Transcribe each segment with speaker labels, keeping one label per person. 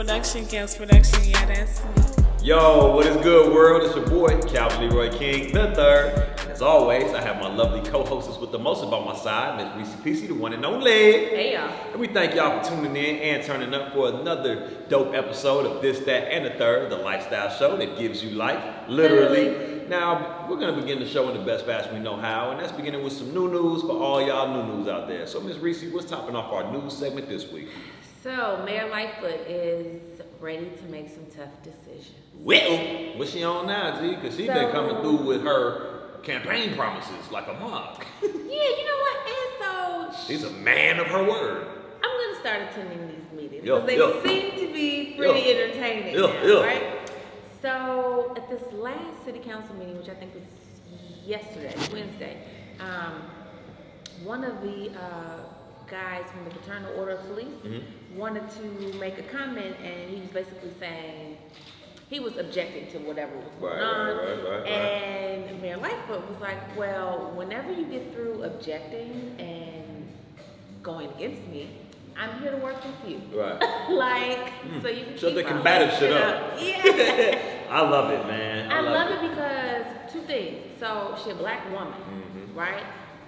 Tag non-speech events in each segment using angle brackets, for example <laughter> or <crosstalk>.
Speaker 1: Production, Chaos Production, yeah, that's me.
Speaker 2: Yo, what is good, world? It's your boy, Calvin Leroy King the third. And as always, I have my lovely co-hostess with the most about my side, Miss Reese PC, the one and only.
Speaker 3: Hey y'all.
Speaker 2: And we thank y'all for tuning in and turning up for another dope episode of This, That, and the Third, the lifestyle show that gives you life, literally.
Speaker 3: Literally.
Speaker 2: Now, we're going to begin the show in the best fashion we know how, and that's beginning with some new news for all y'all new news out there. So, Miss Reese, what's topping off our news segment this week?
Speaker 3: So Mayor Lightfoot is ready to make some tough decisions.
Speaker 2: Well, what's she on now, G? Because she been coming through with her campaign promises like a mom.
Speaker 3: Yeah, you know what? And so
Speaker 2: She's a man of her word.
Speaker 3: I'm gonna start attending these meetings because they
Speaker 2: yo.
Speaker 3: seem to be pretty
Speaker 2: Yo.
Speaker 3: entertaining now, right? So at this last city council meeting, which I think was yesterday, Wednesday, um, one of the uh, guys from the Fraternal Order of Police
Speaker 2: Mm-hmm.
Speaker 3: Wanted to make a comment, and he was basically saying he was objecting to whatever was going
Speaker 2: Right,
Speaker 3: on.
Speaker 2: right, right.
Speaker 3: And Mayor Lightfoot was like, "Well, whenever you get through objecting and going against me, I'm here to work with you."
Speaker 2: Right. <laughs>
Speaker 3: like, so you can
Speaker 2: Shut
Speaker 3: keep
Speaker 2: the combative shit up. <laughs>
Speaker 3: Yeah.
Speaker 2: I love it, man.
Speaker 3: I love it because two things. So she's a black woman,
Speaker 2: Mhm.
Speaker 3: right?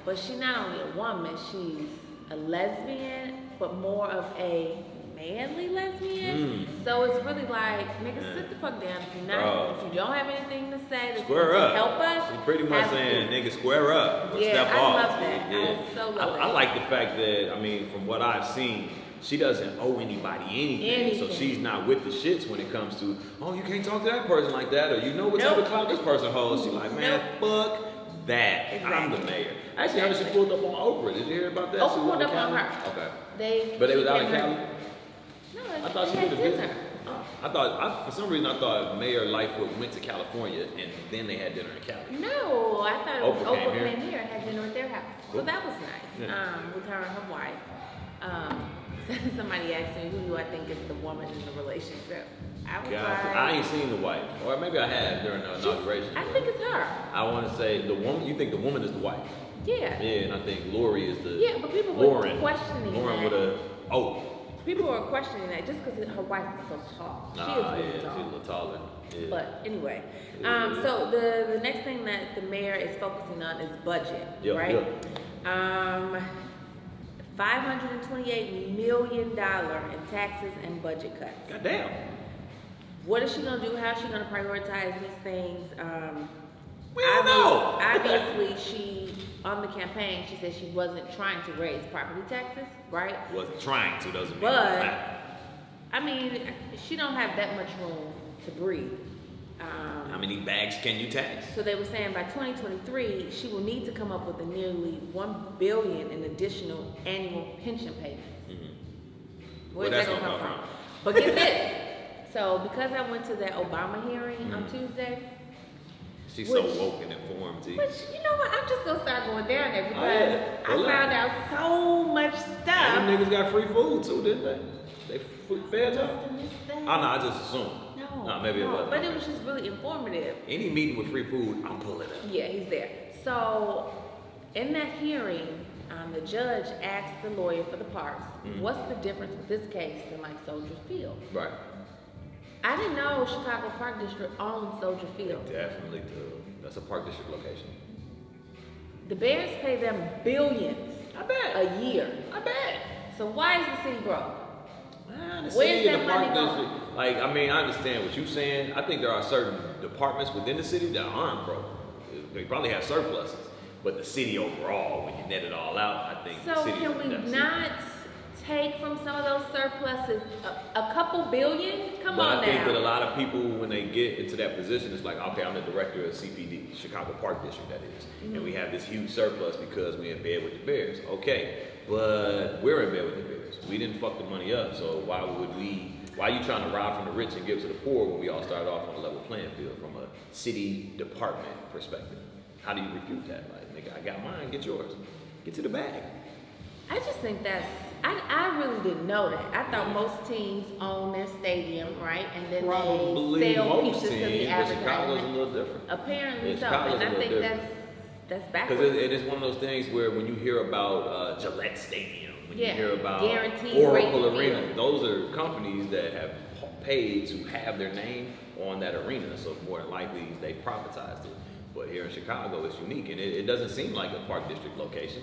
Speaker 3: But she's not only a woman, she's a lesbian, but more of a manly lesbian.
Speaker 2: Mm.
Speaker 3: So it's really like, nigga,
Speaker 2: Yeah.
Speaker 3: sit the fuck down if you're not. If you don't have anything to say that's
Speaker 2: Square up.
Speaker 3: help us,
Speaker 2: She's pretty much saying, nigga, square up or
Speaker 3: Yeah,
Speaker 2: step
Speaker 3: I
Speaker 2: off.
Speaker 3: love that. I so love
Speaker 2: I. I like the fact that, I mean, from what I've seen, she doesn't owe anybody anything. So she's not with the shits when it comes to, oh, you can't talk to that person like that, or you know what type of
Speaker 3: Nope.
Speaker 2: clout this person holds. She's like, man, fuck that. I'm the mayor. Actually, how did she pulled up on Oprah? Did you hear about that?
Speaker 3: Oprah
Speaker 2: She
Speaker 3: pulled up on her.
Speaker 2: Okay.
Speaker 3: They,
Speaker 2: But it was out in Cali?
Speaker 3: No,
Speaker 2: I thought she was
Speaker 3: had
Speaker 2: a visitor. I thought, I, for some reason, I thought Mayor Lightfoot went to California and then they had dinner in Cali.
Speaker 3: No, I thought it was
Speaker 2: Oprah came here?
Speaker 3: here and had dinner at their house.
Speaker 2: Cool.
Speaker 3: So that was nice.
Speaker 2: Yeah.
Speaker 3: Um, with her and her wife. Um, <laughs> somebody asked me, who do I think is the woman in the relationship? I was
Speaker 2: Gotcha.
Speaker 3: like,
Speaker 2: I ain't seen the wife, or maybe I have during the inauguration.
Speaker 3: I think it's her.
Speaker 2: I want to say the woman. You think the woman is the wife?
Speaker 3: Yeah.
Speaker 2: Yeah, and I think Lori is the.
Speaker 3: Yeah, but people were questioning
Speaker 2: Lauren
Speaker 3: that.
Speaker 2: with a oh.
Speaker 3: People were questioning that just because her wife is so tall. She is really
Speaker 2: yeah,
Speaker 3: tall.
Speaker 2: she's a little taller. Yeah.
Speaker 3: But anyway, um, so the, the next thing that the mayor is focusing on is budget,
Speaker 2: Yep,
Speaker 3: right? Um, five hundred and twenty-eight million dollar in taxes and budget cuts.
Speaker 2: Goddamn.
Speaker 3: What is she gonna do? How is she gonna prioritize these things? Um,
Speaker 2: We don't know.
Speaker 3: Obviously, she on the campaign she said she wasn't trying to raise property taxes, right?
Speaker 2: Wasn't trying to doesn't mean
Speaker 3: But-. I mean, she don't have that much room to breathe. Um,
Speaker 2: How many bags can you tax?
Speaker 3: So they were saying by 2023, she will need to come up with a nearly 1 billion in additional annual pension payments.
Speaker 2: Mhm.
Speaker 3: Where's
Speaker 2: Where
Speaker 3: that gonna come
Speaker 2: come
Speaker 3: from? But get this. So because I went to that Obama hearing on
Speaker 2: Mhm.
Speaker 3: Tuesday,
Speaker 2: She's so woke and informed, T.
Speaker 3: which you know what, I'm just gonna start going down there because
Speaker 2: Oh, yeah.
Speaker 3: I found out so much
Speaker 2: And them niggas got free food too, didn't they? They f- fed y'all?
Speaker 3: Just.
Speaker 2: Oh no, I just assumed.
Speaker 3: No,
Speaker 2: Nah, maybe it wasn't.
Speaker 3: But it was just really informative.
Speaker 2: Any meeting with free food, I'm pulling up.
Speaker 3: Yeah, he's there. So, in that hearing, um, the judge asked the lawyer for the parks,
Speaker 2: Mhm.
Speaker 3: "What's the difference with this case than like Soldier Field?"
Speaker 2: Right.
Speaker 3: I didn't know Chicago Park District owned Soldier Field.
Speaker 2: Definitely do. That's a park district location.
Speaker 3: The Bears pay them billions
Speaker 2: I bet.
Speaker 3: a year.
Speaker 2: I bet.
Speaker 3: So why is the city broke?
Speaker 2: Man, the
Speaker 3: Where's
Speaker 2: city
Speaker 3: that
Speaker 2: the park
Speaker 3: money going?
Speaker 2: district. Like, I mean, I understand what you're saying. I think there are certain departments within the city that aren't broke. They probably have surpluses. But the city overall, when you net it all out, I think the
Speaker 3: So can we not take from some of those surpluses a, a couple billion? Come
Speaker 2: but
Speaker 3: on
Speaker 2: I think
Speaker 3: now.
Speaker 2: that a lot of people, when they get into that position, it's like, okay, I'm the director of CPD, Chicago Park District, that is.
Speaker 3: Mm-hmm.
Speaker 2: and we have this huge surplus because we're in bed with the Bears. Okay, but we're in bed with the Bears. We didn't fuck the money up, so why would we? Why are you trying to rob from the rich and give to the poor when we all started off on a level playing field from a city department perspective? How do you refute that? Like, nigga, I got mine, get yours. Get to the bag.
Speaker 3: I just think that's. I, I really didn't know that. I thought most teams own their stadium, right? And then
Speaker 2: Probably
Speaker 3: they sell
Speaker 2: most
Speaker 3: pieces to the
Speaker 2: teams, but Chicago's a
Speaker 3: advertisement.
Speaker 2: little different.
Speaker 3: Apparently
Speaker 2: Yeah,
Speaker 3: so,
Speaker 2: Chicago's
Speaker 3: and
Speaker 2: a
Speaker 3: I
Speaker 2: little
Speaker 3: think
Speaker 2: different.
Speaker 3: that's that's
Speaker 2: Because
Speaker 3: backwards.
Speaker 2: it, it is one of those things where when you hear about uh, Gillette Stadium, when
Speaker 3: Yeah,
Speaker 2: you hear about
Speaker 3: guaranteed
Speaker 2: Oracle
Speaker 3: rate
Speaker 2: Arena,
Speaker 3: field.
Speaker 2: those are companies that have paid to have their name on that arena, so more than likely they privatized it. But here in Chicago, it's unique, and it, it doesn't seem like a park district location.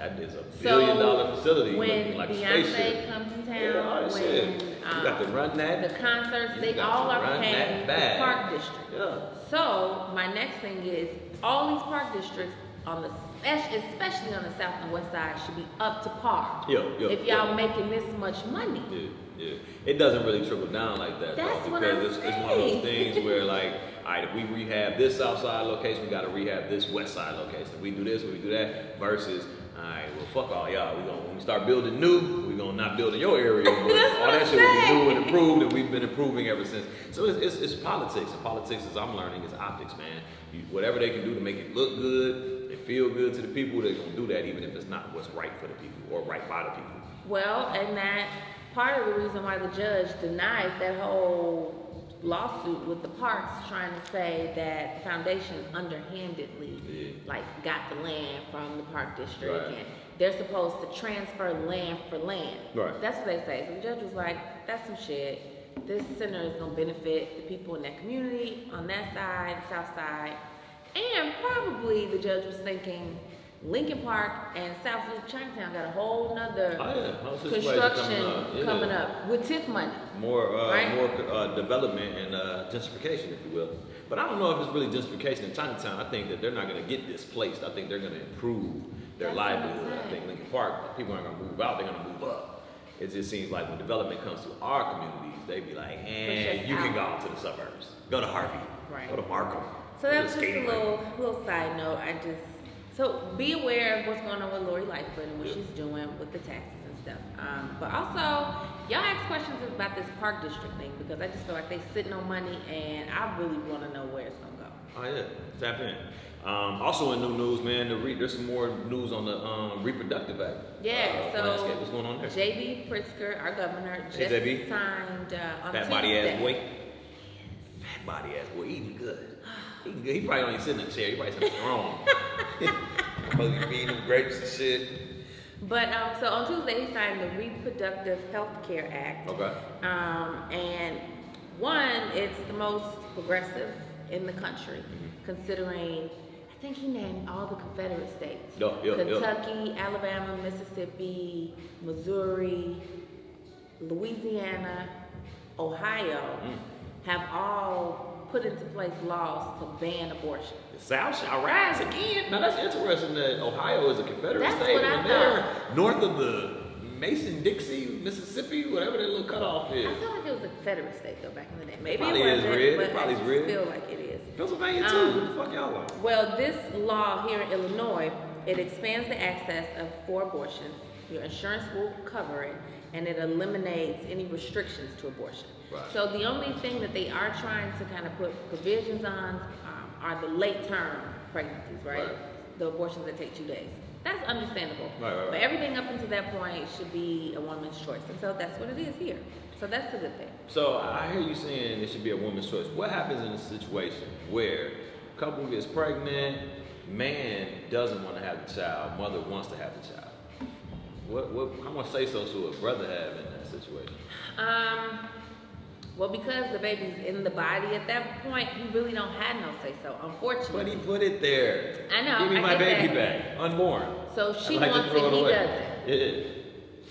Speaker 2: That is a billion dollar facility
Speaker 3: when
Speaker 2: like a
Speaker 3: Beyonce comes in town,
Speaker 2: Yeah,
Speaker 3: when
Speaker 2: shit. You got to
Speaker 3: um,
Speaker 2: run that.
Speaker 3: the concerts,
Speaker 2: You
Speaker 3: they all are paying the park district.
Speaker 2: Yeah.
Speaker 3: So my next thing is all these park districts on the especially on the south and west side should be up to par.
Speaker 2: Yeah, yeah,
Speaker 3: if y'all
Speaker 2: yeah.
Speaker 3: making this much money.
Speaker 2: Yeah, yeah. It doesn't really trickle down like that,
Speaker 3: That's
Speaker 2: though,
Speaker 3: what
Speaker 2: because
Speaker 3: I'm
Speaker 2: it's, it's one of those things <laughs> where, like, all right, if we rehab this south side location, we got to rehab this west side location. If we do this, we do that, versus, all right, well, fuck all y'all. We gonna when we start building new, we gonna not build in your area. <laughs> But all that shit will be new and improved, and we've been improving ever since. So it's, it's, it's politics, and politics, as I'm learning, is optics, man. You, whatever they can do to make it look good, and feel good to the people, they're gonna do that, even if it's not what's right for the people or right by the people.
Speaker 3: Well, and that part of the reason why the judge denied that whole lawsuit with the parks trying to say that the foundation underhandedly
Speaker 2: Yeah.
Speaker 3: like got the land from the park district
Speaker 2: Right.
Speaker 3: and they're supposed to transfer land for land.
Speaker 2: Right.
Speaker 3: That's what they say. So the judge was like, that's some shit. This center is gonna benefit the people in that community on that side, south side. And probably the judge was thinking Lincoln Park and South Loop Chinatown got a whole nother
Speaker 2: Oh, yeah.
Speaker 3: Construction
Speaker 2: coming up, yeah.
Speaker 3: coming up with TIF money.
Speaker 2: more uh,
Speaker 3: Right.
Speaker 2: more uh, development and uh, gentrification, if you will. But I don't know if it's really gentrification in Chinatown. I think that they're not going to get displaced. I think they're going to improve their
Speaker 3: That's
Speaker 2: livelihood. I think Lincoln Park, people aren't going to move out. They're going to move up. It just seems like when development comes to our communities, they be like, and you can go out to the suburbs. Go to Harvey.
Speaker 3: Right.
Speaker 2: Go to Markham.
Speaker 3: So that was just a little little side note. I just so be aware of what's going on with Lori Lightfoot and what she's doing with the taxes and stuff. Um, but also, y'all ask questions about this park district thing because I just feel like they sitting on money and I really want to know where it's gonna go.
Speaker 2: Oh yeah, tap in. Um, also in new news, man, the re- there's some more news on the um, reproductive act.
Speaker 3: Yeah,
Speaker 2: uh,
Speaker 3: so
Speaker 2: landscape. What's going on there?
Speaker 3: JB Pritzker, our governor, just
Speaker 2: Hey,
Speaker 3: signed uh, on
Speaker 2: Fat
Speaker 3: Tuesday.
Speaker 2: body ass boy. Fat body ass boy, eating good. Eating good. He probably don't even sit in the chair. He probably sitting throne. <laughs> Supposed to be feeding him grapes and shit.
Speaker 3: But um, so on Tuesday, he signed the Reproductive Health Care Act.
Speaker 2: Okay.
Speaker 3: Um, and one, it's the most progressive in the country,
Speaker 2: Mm-hmm.
Speaker 3: considering, I think he named all the Confederate states.
Speaker 2: Yeah, yeah, yeah.
Speaker 3: Kentucky, Alabama, Mississippi, Missouri, Louisiana, Ohio
Speaker 2: Mm.
Speaker 3: have all put into place laws to ban abortion.
Speaker 2: South shall rise again. Now that's interesting that Ohio is a Confederate
Speaker 3: That's
Speaker 2: state. and they're north of the Mason Dixie, Mississippi, whatever that little cutoff is.
Speaker 3: I feel like it was a Confederate state though back in the day. Maybe
Speaker 2: Probably
Speaker 3: it
Speaker 2: is
Speaker 3: wasn't,
Speaker 2: red. It
Speaker 3: but
Speaker 2: probably
Speaker 3: I
Speaker 2: red.
Speaker 3: feel like it is.
Speaker 2: Pennsylvania too.
Speaker 3: Um,
Speaker 2: what the fuck y'all on?
Speaker 3: Well, this law here in Illinois, it expands the access of for abortions. Your insurance will cover it, and it eliminates any restrictions to abortion.
Speaker 2: Right.
Speaker 3: So the only thing that they are trying to kind of put provisions on are the late term pregnancies, right?
Speaker 2: Right.
Speaker 3: The abortions that take two days. That's understandable.
Speaker 2: Right, right.
Speaker 3: But everything up until that point should be a woman's choice, and so that's what it is here. So that's a good thing.
Speaker 2: So I hear you saying it should be a woman's choice. What happens in a situation where a couple gets pregnant, man doesn't want to have the child, mother wants to have the child? What what how much say so to a brother have in that situation?
Speaker 3: Um, well, because the baby's in the body at that point, he really don't have no say so, unfortunately.
Speaker 2: But he put it there.
Speaker 3: I know,
Speaker 2: Give me
Speaker 3: I
Speaker 2: my baby
Speaker 3: that.
Speaker 2: back, unborn.
Speaker 3: So she
Speaker 2: like
Speaker 3: wants
Speaker 2: throw
Speaker 3: it, he doesn't.
Speaker 2: Yeah.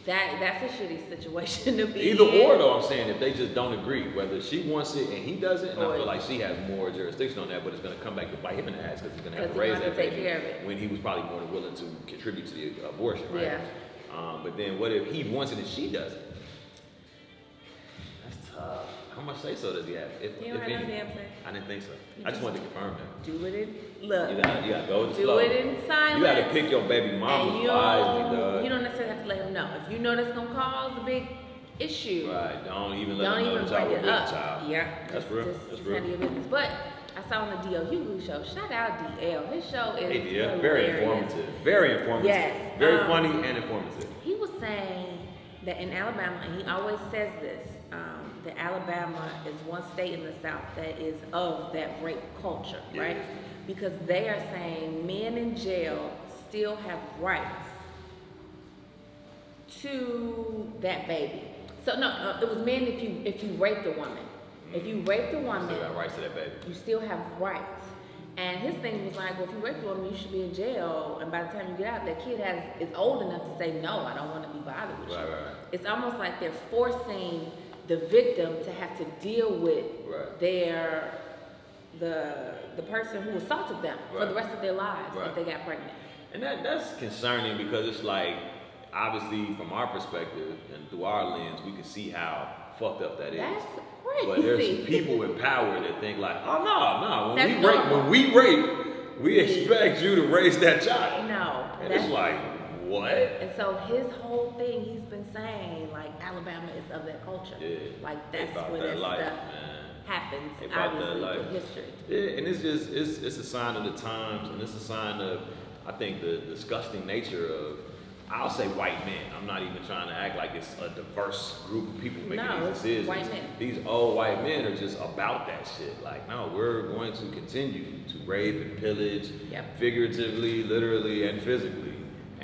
Speaker 3: That that's a shitty situation to be in.
Speaker 2: Either
Speaker 3: in.
Speaker 2: or though, I'm saying if they just don't agree, whether she wants it and he doesn't, and I feel like she has more jurisdiction on that, but it's gonna come back to bite him in the ass because he's gonna have to raise that
Speaker 3: to take
Speaker 2: baby
Speaker 3: care of it.
Speaker 2: when he was probably more than willing to contribute to the abortion, right?
Speaker 3: Yeah.
Speaker 2: Um, but then what if he wants it and she doesn't? That's. How much say so does he have? If,
Speaker 3: You don't
Speaker 2: if
Speaker 3: have no
Speaker 2: any?
Speaker 3: damn say.
Speaker 2: I didn't think so. I just wanted to confirm that.
Speaker 3: Do it in look.
Speaker 2: You gotta, you gotta go with the
Speaker 3: do
Speaker 2: flow.
Speaker 3: it in silence.
Speaker 2: You gotta pick your baby
Speaker 3: and
Speaker 2: mama
Speaker 3: you
Speaker 2: wisely,
Speaker 3: don't,
Speaker 2: dog.
Speaker 3: you don't necessarily have to let him know. If you know that's gonna cause a big issue,
Speaker 2: Right. Don't even let
Speaker 3: don't
Speaker 2: him know
Speaker 3: even
Speaker 2: the child
Speaker 3: bring
Speaker 2: will
Speaker 3: it
Speaker 2: be a
Speaker 3: up.
Speaker 2: child.
Speaker 3: Yeah,
Speaker 2: That's real.
Speaker 3: Just,
Speaker 2: That's real.
Speaker 3: handle your business. But I saw on the DL Hughley show. Shout out D.L. His show is
Speaker 2: Hey, very
Speaker 3: hilarious.
Speaker 2: informative. Very informative.
Speaker 3: Yes,
Speaker 2: Very
Speaker 3: um,
Speaker 2: funny and informative.
Speaker 3: He was saying that in Alabama, and he always says this, um, that Alabama is one state in the South that is of that rape culture,
Speaker 2: Yeah.
Speaker 3: right? Because they are saying men in jail still have rights to that baby. So no, no, it was men if you if you raped a woman. If you raped a woman, you
Speaker 2: Still have rights to that baby.
Speaker 3: you still have rights. And his thing was like, well, if you raped a woman, you should be in jail. And by the time you get out, that kid has is old enough to say, no, I don't want to be bothered with
Speaker 2: Right,
Speaker 3: you.
Speaker 2: right, right.
Speaker 3: It's almost like they're forcing the victim to have to deal with
Speaker 2: Right.
Speaker 3: their the the person who assaulted them for the rest of their lives
Speaker 2: Right.
Speaker 3: if they got pregnant.
Speaker 2: And that that's concerning because it's like obviously from our perspective and through our lens, we can see how fucked up that is.
Speaker 3: That's
Speaker 2: But there's some people in power that think like, oh no, no, when
Speaker 3: That's
Speaker 2: we rape, when we rape, we expect you to raise that child.
Speaker 3: No,
Speaker 2: And it's like, what?
Speaker 3: And so his whole thing, he's been saying like Alabama is of that culture.
Speaker 2: Yeah.
Speaker 3: Like that's where
Speaker 2: that
Speaker 3: that
Speaker 2: life,
Speaker 3: stuff
Speaker 2: man.
Speaker 3: happens.
Speaker 2: That
Speaker 3: obviously
Speaker 2: life.
Speaker 3: through history.
Speaker 2: Yeah, and it's just it's it's a sign of the times, and it's a sign of I think the disgusting nature of I'll say white men. I'm not even trying to act like it's a diverse group of people making
Speaker 3: No,
Speaker 2: these decisions.
Speaker 3: white men.
Speaker 2: These old white men are just about that shit. Like, no, we're going to continue to rape and pillage,
Speaker 3: Yep.
Speaker 2: figuratively, literally, and physically.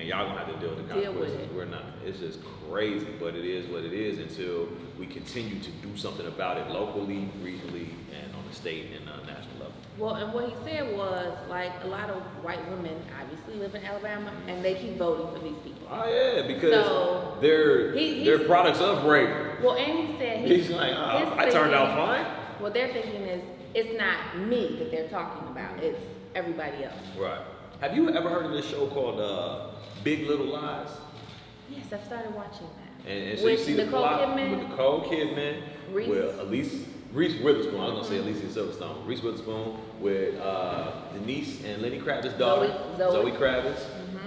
Speaker 2: And y'all gonna have to deal with the
Speaker 3: Deal with
Speaker 2: consequences.
Speaker 3: it.
Speaker 2: We're not. It's just crazy, but it is what it is until we continue to do something about it locally, regionally, and on the state and uh, national level.
Speaker 3: Well, and what he said was like a lot of white women obviously live in Alabama and they keep voting for these people.
Speaker 2: Oh yeah, because
Speaker 3: So,
Speaker 2: they're
Speaker 3: he-
Speaker 2: they're products of rape.
Speaker 3: Well, and he said he's,
Speaker 2: He's like, oh, I turned out fine.
Speaker 3: What they're thinking is it's not me that they're talking about; it's everybody else.
Speaker 2: Right. Have you ever heard of this show called uh, Big Little Lies?
Speaker 3: Yes, I've started watching that.
Speaker 2: And, and so
Speaker 3: With
Speaker 2: you see
Speaker 3: Nicole
Speaker 2: the plot
Speaker 3: Kidman?
Speaker 2: with Nicole Kidman,
Speaker 3: Reese.
Speaker 2: with Elise Reese Witherspoon. I was gonna say Alicia Silverstone. Reese Witherspoon with uh, Denise and Lenny Kravitz's daughter,
Speaker 3: Zoe- Zoe.
Speaker 2: Kravitz.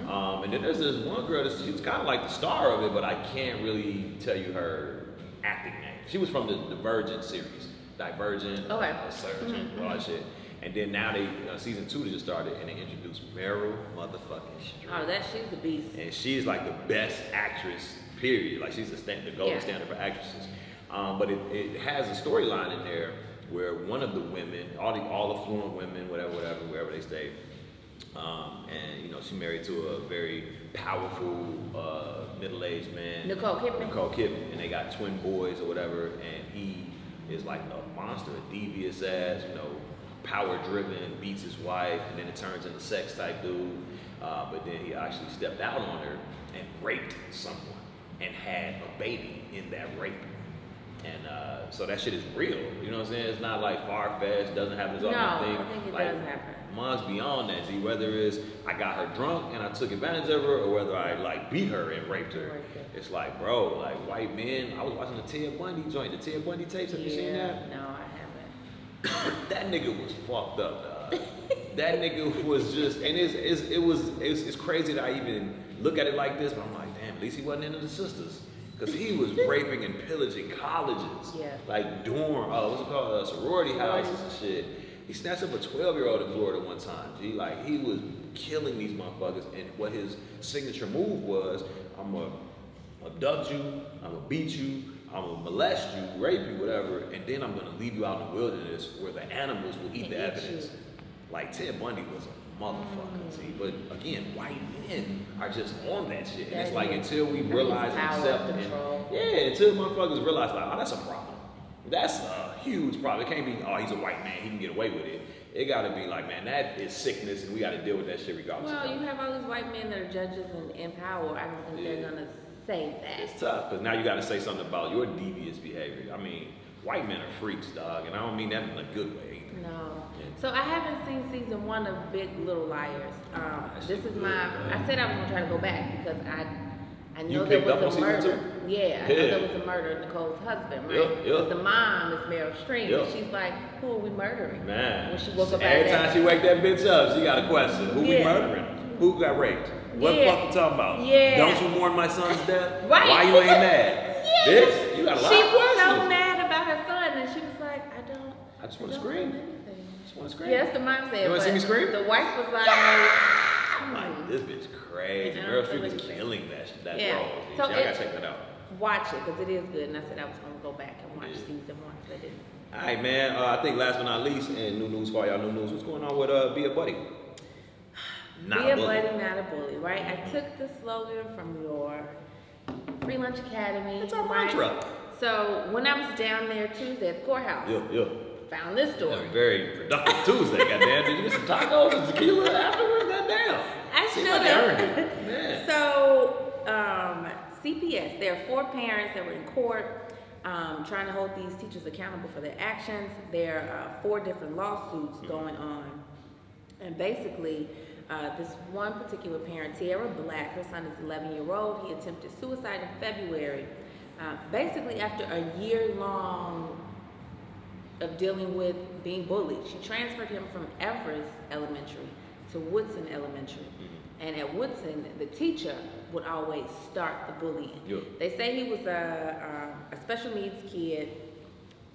Speaker 2: Um, and then there's this one girl that's she's kind of like the star of it, but I can't really tell you her acting name. She was from the Divergent series, Divergent,
Speaker 3: Okay.
Speaker 2: uh, Surgeon, all that shit. And then now they uh, season two just started, and they introduced Meryl motherfucking Streep.
Speaker 3: Oh, that she's the beast.
Speaker 2: and she's like the best actress. Period. Like she's the, stand, the golden
Speaker 3: Yeah.
Speaker 2: standard for actresses. Um, but it, it has a storyline in there where one of the women, all the all affluent women, whatever, whatever, wherever they stay, um, and you know she married to a very powerful uh, middle-aged man,
Speaker 3: Nicole Kidman?
Speaker 2: Nicole Kidman, and they got twin boys or whatever, and he is like a monster, a devious ass, you know, power-driven, beats his wife, and then it turns into sex type dude. Uh, but then he actually stepped out on her and raped someone and had a baby in that rape. And uh, so that shit is real. You know what I'm saying? It's not like far fetched, doesn't happen as
Speaker 3: No,
Speaker 2: often.
Speaker 3: I think it
Speaker 2: like,
Speaker 3: does happen.
Speaker 2: Mine's beyond that. See, whether it's I got her drunk and I took advantage of her, or whether I like beat her and raped her.
Speaker 3: Raped her.
Speaker 2: It's like, bro, like white men. I was watching the Ted Bundy joint, the Ted Bundy tapes. Have you seen that?
Speaker 3: No, I haven't. <coughs>
Speaker 2: that nigga was fucked up, dog. that nigga was just, and it's, it's it was it's, it's crazy that I even look at it like this, but I'm like, damn, at least he wasn't into the sisters. Cause he was <laughs> raping and pillaging colleges,
Speaker 3: Yeah.
Speaker 2: like dorm, uh, what's it called, uh, sorority houses and shit. He snatched up a 12 year old in Florida one time. G, like he was killing these motherfuckers, and what his signature move was, I'm gonna abduct you, I'm gonna beat you, I'm gonna molest you, rape you, whatever, and then I'm gonna leave you out in the wilderness where the animals will eat
Speaker 3: And
Speaker 2: the evidence.
Speaker 3: you.
Speaker 2: Like Ted Bundy was a motherfucker, mm-hmm. see. But again, white men are just on that shit. And it's like until we realize and accept yeah, until motherfuckers realize like, oh, that's a problem. That's a huge problem. It can't be, oh, he's a white man, he can get away with it. It gotta be like, man, that is sickness, and we gotta deal with that shit regardless.
Speaker 3: Well, you have all these white men that are judges and in power. I don't think
Speaker 2: Yeah.
Speaker 3: they're gonna say that.
Speaker 2: It's tough because now you got to say something about your devious behavior. I mean, white men are freaks, dog, and I don't mean that in a good way. either.
Speaker 3: No.
Speaker 2: Yeah.
Speaker 3: So I haven't seen season one of Big Little Liars. Um, this is
Speaker 2: good,
Speaker 3: my.
Speaker 2: man.
Speaker 3: I said I was gonna try to go back because I. I know there was a murder. Yeah, I know there was a murder of Nicole's husband, right?
Speaker 2: Yep, yep.
Speaker 3: The mom is Meryl Streep,
Speaker 2: Yep.
Speaker 3: and she's like, "Who are we murdering?"
Speaker 2: Man,
Speaker 3: When she woke up
Speaker 2: every time
Speaker 3: of
Speaker 2: she wake that bitch up, she got a question. Who we murdering? Who got raped? What
Speaker 3: Yeah.
Speaker 2: the fuck you talking about?
Speaker 3: Yeah.
Speaker 2: Don't you mourn my son's death?
Speaker 3: Right.
Speaker 2: Why you ain't mad?
Speaker 3: Yeah. <laughs>
Speaker 2: Bitch, you got a lot
Speaker 3: she was so mad about her son, and she was like, "I don't."
Speaker 2: I just wanna scream.
Speaker 3: feel anything."
Speaker 2: Just want to scream.
Speaker 3: Yes, the mom said.
Speaker 2: You wanna see me scream?
Speaker 3: The wife was like,
Speaker 2: I'm
Speaker 3: hmm.
Speaker 2: like, this bitch crazy.
Speaker 3: I
Speaker 2: Meryl
Speaker 3: don't feel
Speaker 2: Streep is
Speaker 3: anything.
Speaker 2: killing that, that
Speaker 3: Yeah.
Speaker 2: role.
Speaker 3: So
Speaker 2: I gotta check that out.
Speaker 3: watch it because it is good. And I said I was gonna go back and watch
Speaker 2: Yeah.
Speaker 3: season one because I didn't.
Speaker 2: All right, man. Uh, I think last but not least, and new news for y'all, new news. What's going on with uh, Be a Buddy? Not
Speaker 3: Be a
Speaker 2: bully.
Speaker 3: buddy, not a bully, right? I took the slogan from your Free Lunch Academy.
Speaker 2: It's our
Speaker 3: right?
Speaker 2: mantra.
Speaker 3: So when I was down there Tuesday at the courthouse,
Speaker 2: Yeah, yeah.
Speaker 3: found this story.
Speaker 2: was very productive Tuesday, <laughs> goddamn. Did you get some tacos and tequila afterwards? Goddamn.
Speaker 3: I should
Speaker 2: like they earned
Speaker 3: have.
Speaker 2: it. <laughs> Man.
Speaker 3: So, um, CPS, there are four parents that were in court um, trying to hold these teachers accountable for their actions. There are four different lawsuits going on. And basically, uh, this one particular parent, Tierra Black, her son is 11 year old. He attempted suicide in February. Uh, basically, after a year long of dealing with being bullied. She transferred him from Everest Elementary to Woodson Elementary. And at Woodson, the teacher would always start the bullying.
Speaker 2: Yeah.
Speaker 3: They say he was a, a, a special needs kid.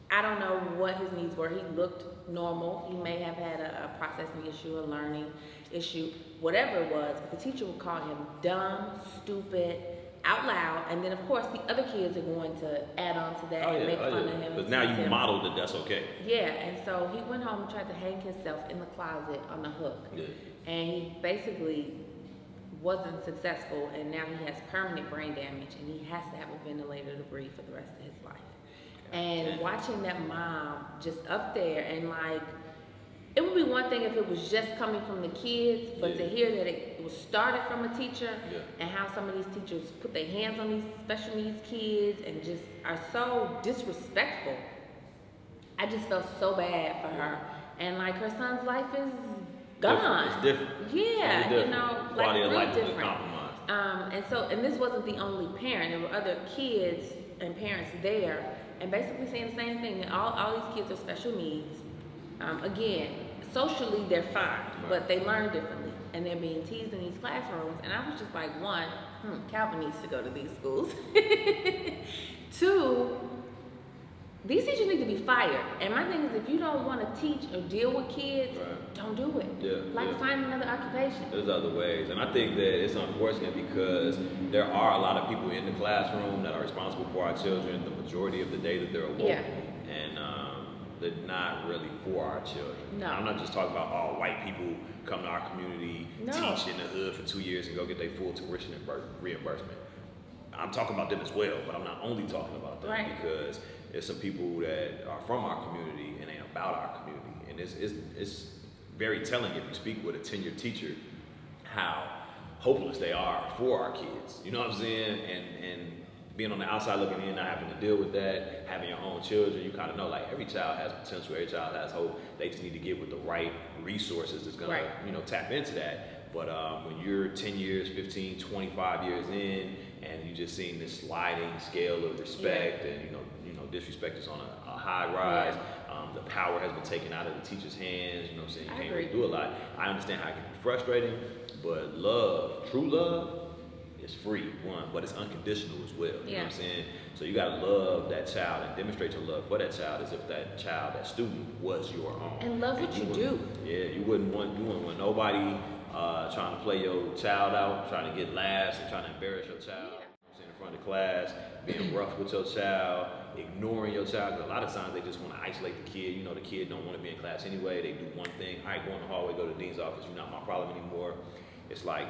Speaker 3: I don't know what his needs were. He looked normal. He may have had a, a processing issue, a learning issue, whatever it was. But the teacher would call him dumb, stupid, out loud. And then, of course, the other kids are going to add on to that
Speaker 2: Oh,
Speaker 3: and
Speaker 2: yeah,
Speaker 3: make
Speaker 2: oh,
Speaker 3: fun
Speaker 2: yeah.
Speaker 3: of him. But
Speaker 2: now you
Speaker 3: him.
Speaker 2: modeled that that's okay.
Speaker 3: Yeah, and so he went home and tried to hang himself in the closet on the hook.
Speaker 2: Yeah.
Speaker 3: And he basically wasn't successful, and now he has permanent brain damage, and he has to have a ventilator to breathe for the rest of his life. And watching that mom just up there and like, it would be one thing if it was just coming from the kids, but to hear that it was started from a teacher
Speaker 2: Yeah.
Speaker 3: and how some of these teachers put their hands on these special needs kids and just are so disrespectful. I just felt so bad for her. And like her son's life is gone.
Speaker 2: It's different.
Speaker 3: Yeah,
Speaker 2: It's
Speaker 3: you know,
Speaker 2: Quality
Speaker 3: like
Speaker 2: of
Speaker 3: real
Speaker 2: life has
Speaker 3: different. Um, and so, and this wasn't the only parent. There were other kids and parents there, and basically saying the same thing. That all, all these kids are special needs. Um, again, socially they're fine, but they learn differently, and they're being teased in these classrooms. And I was just like, one, hmm, Calvin needs to go to these schools. <laughs> Two, these teachers need to be fired. And my thing is, if you don't want to teach or deal with kids,
Speaker 2: Right.
Speaker 3: don't do it.
Speaker 2: Yeah,
Speaker 3: Like
Speaker 2: yeah.
Speaker 3: find another occupation.
Speaker 2: There's other ways, and I think that it's unfortunate because there are a lot of people in the classroom that are responsible for our children the majority of the day that they're awoke,
Speaker 3: Yeah.
Speaker 2: They're not really for our children.
Speaker 3: No.
Speaker 2: I'm not just talking about all white people come to our community,
Speaker 3: No.
Speaker 2: teach in the hood for two years, and go get their full tuition and reimbursement. I'm talking about them as well, but I'm not only talking about them
Speaker 3: Right.
Speaker 2: because there's some people that are from our community and they about our community, and it's it's, it's very telling if you speak with a tenured teacher how hopeless they are for our kids. You know what I'm saying? And and being on the outside looking in, not having to deal with that, having your own children, you kind of know like every child has potential, every child has hope. They just need to get with the right resources that's gonna
Speaker 3: Right.
Speaker 2: you know tap into that. But um, when you're 10 years, 15, 25 years in, and you just seeing this sliding scale of respect, and you know, you know, disrespect is on a, a high rise. Um, the power has been taken out of the teacher's hands. You know, what I'm saying you
Speaker 3: I
Speaker 2: can't
Speaker 3: agree.
Speaker 2: really do a lot. I understand how it can be frustrating, but love, true love, is free, one, but it's unconditional as well. You know what I'm saying? So you gotta love that child and demonstrate your love for that child as if that child, that student, was your own.
Speaker 3: And love what you
Speaker 2: wouldn't- Yeah, you wouldn't want you wouldn't want nobody uh, trying to play your child out, trying to get laughs and trying to embarrass your child. Sitting in front of class, being rough with your child, ignoring your child. a lot of times they just want to isolate the kid. You know, the kid don't want to be in class anyway. They do one thing. I go in the hallway, go to the dean's office. You're not my problem anymore. It's like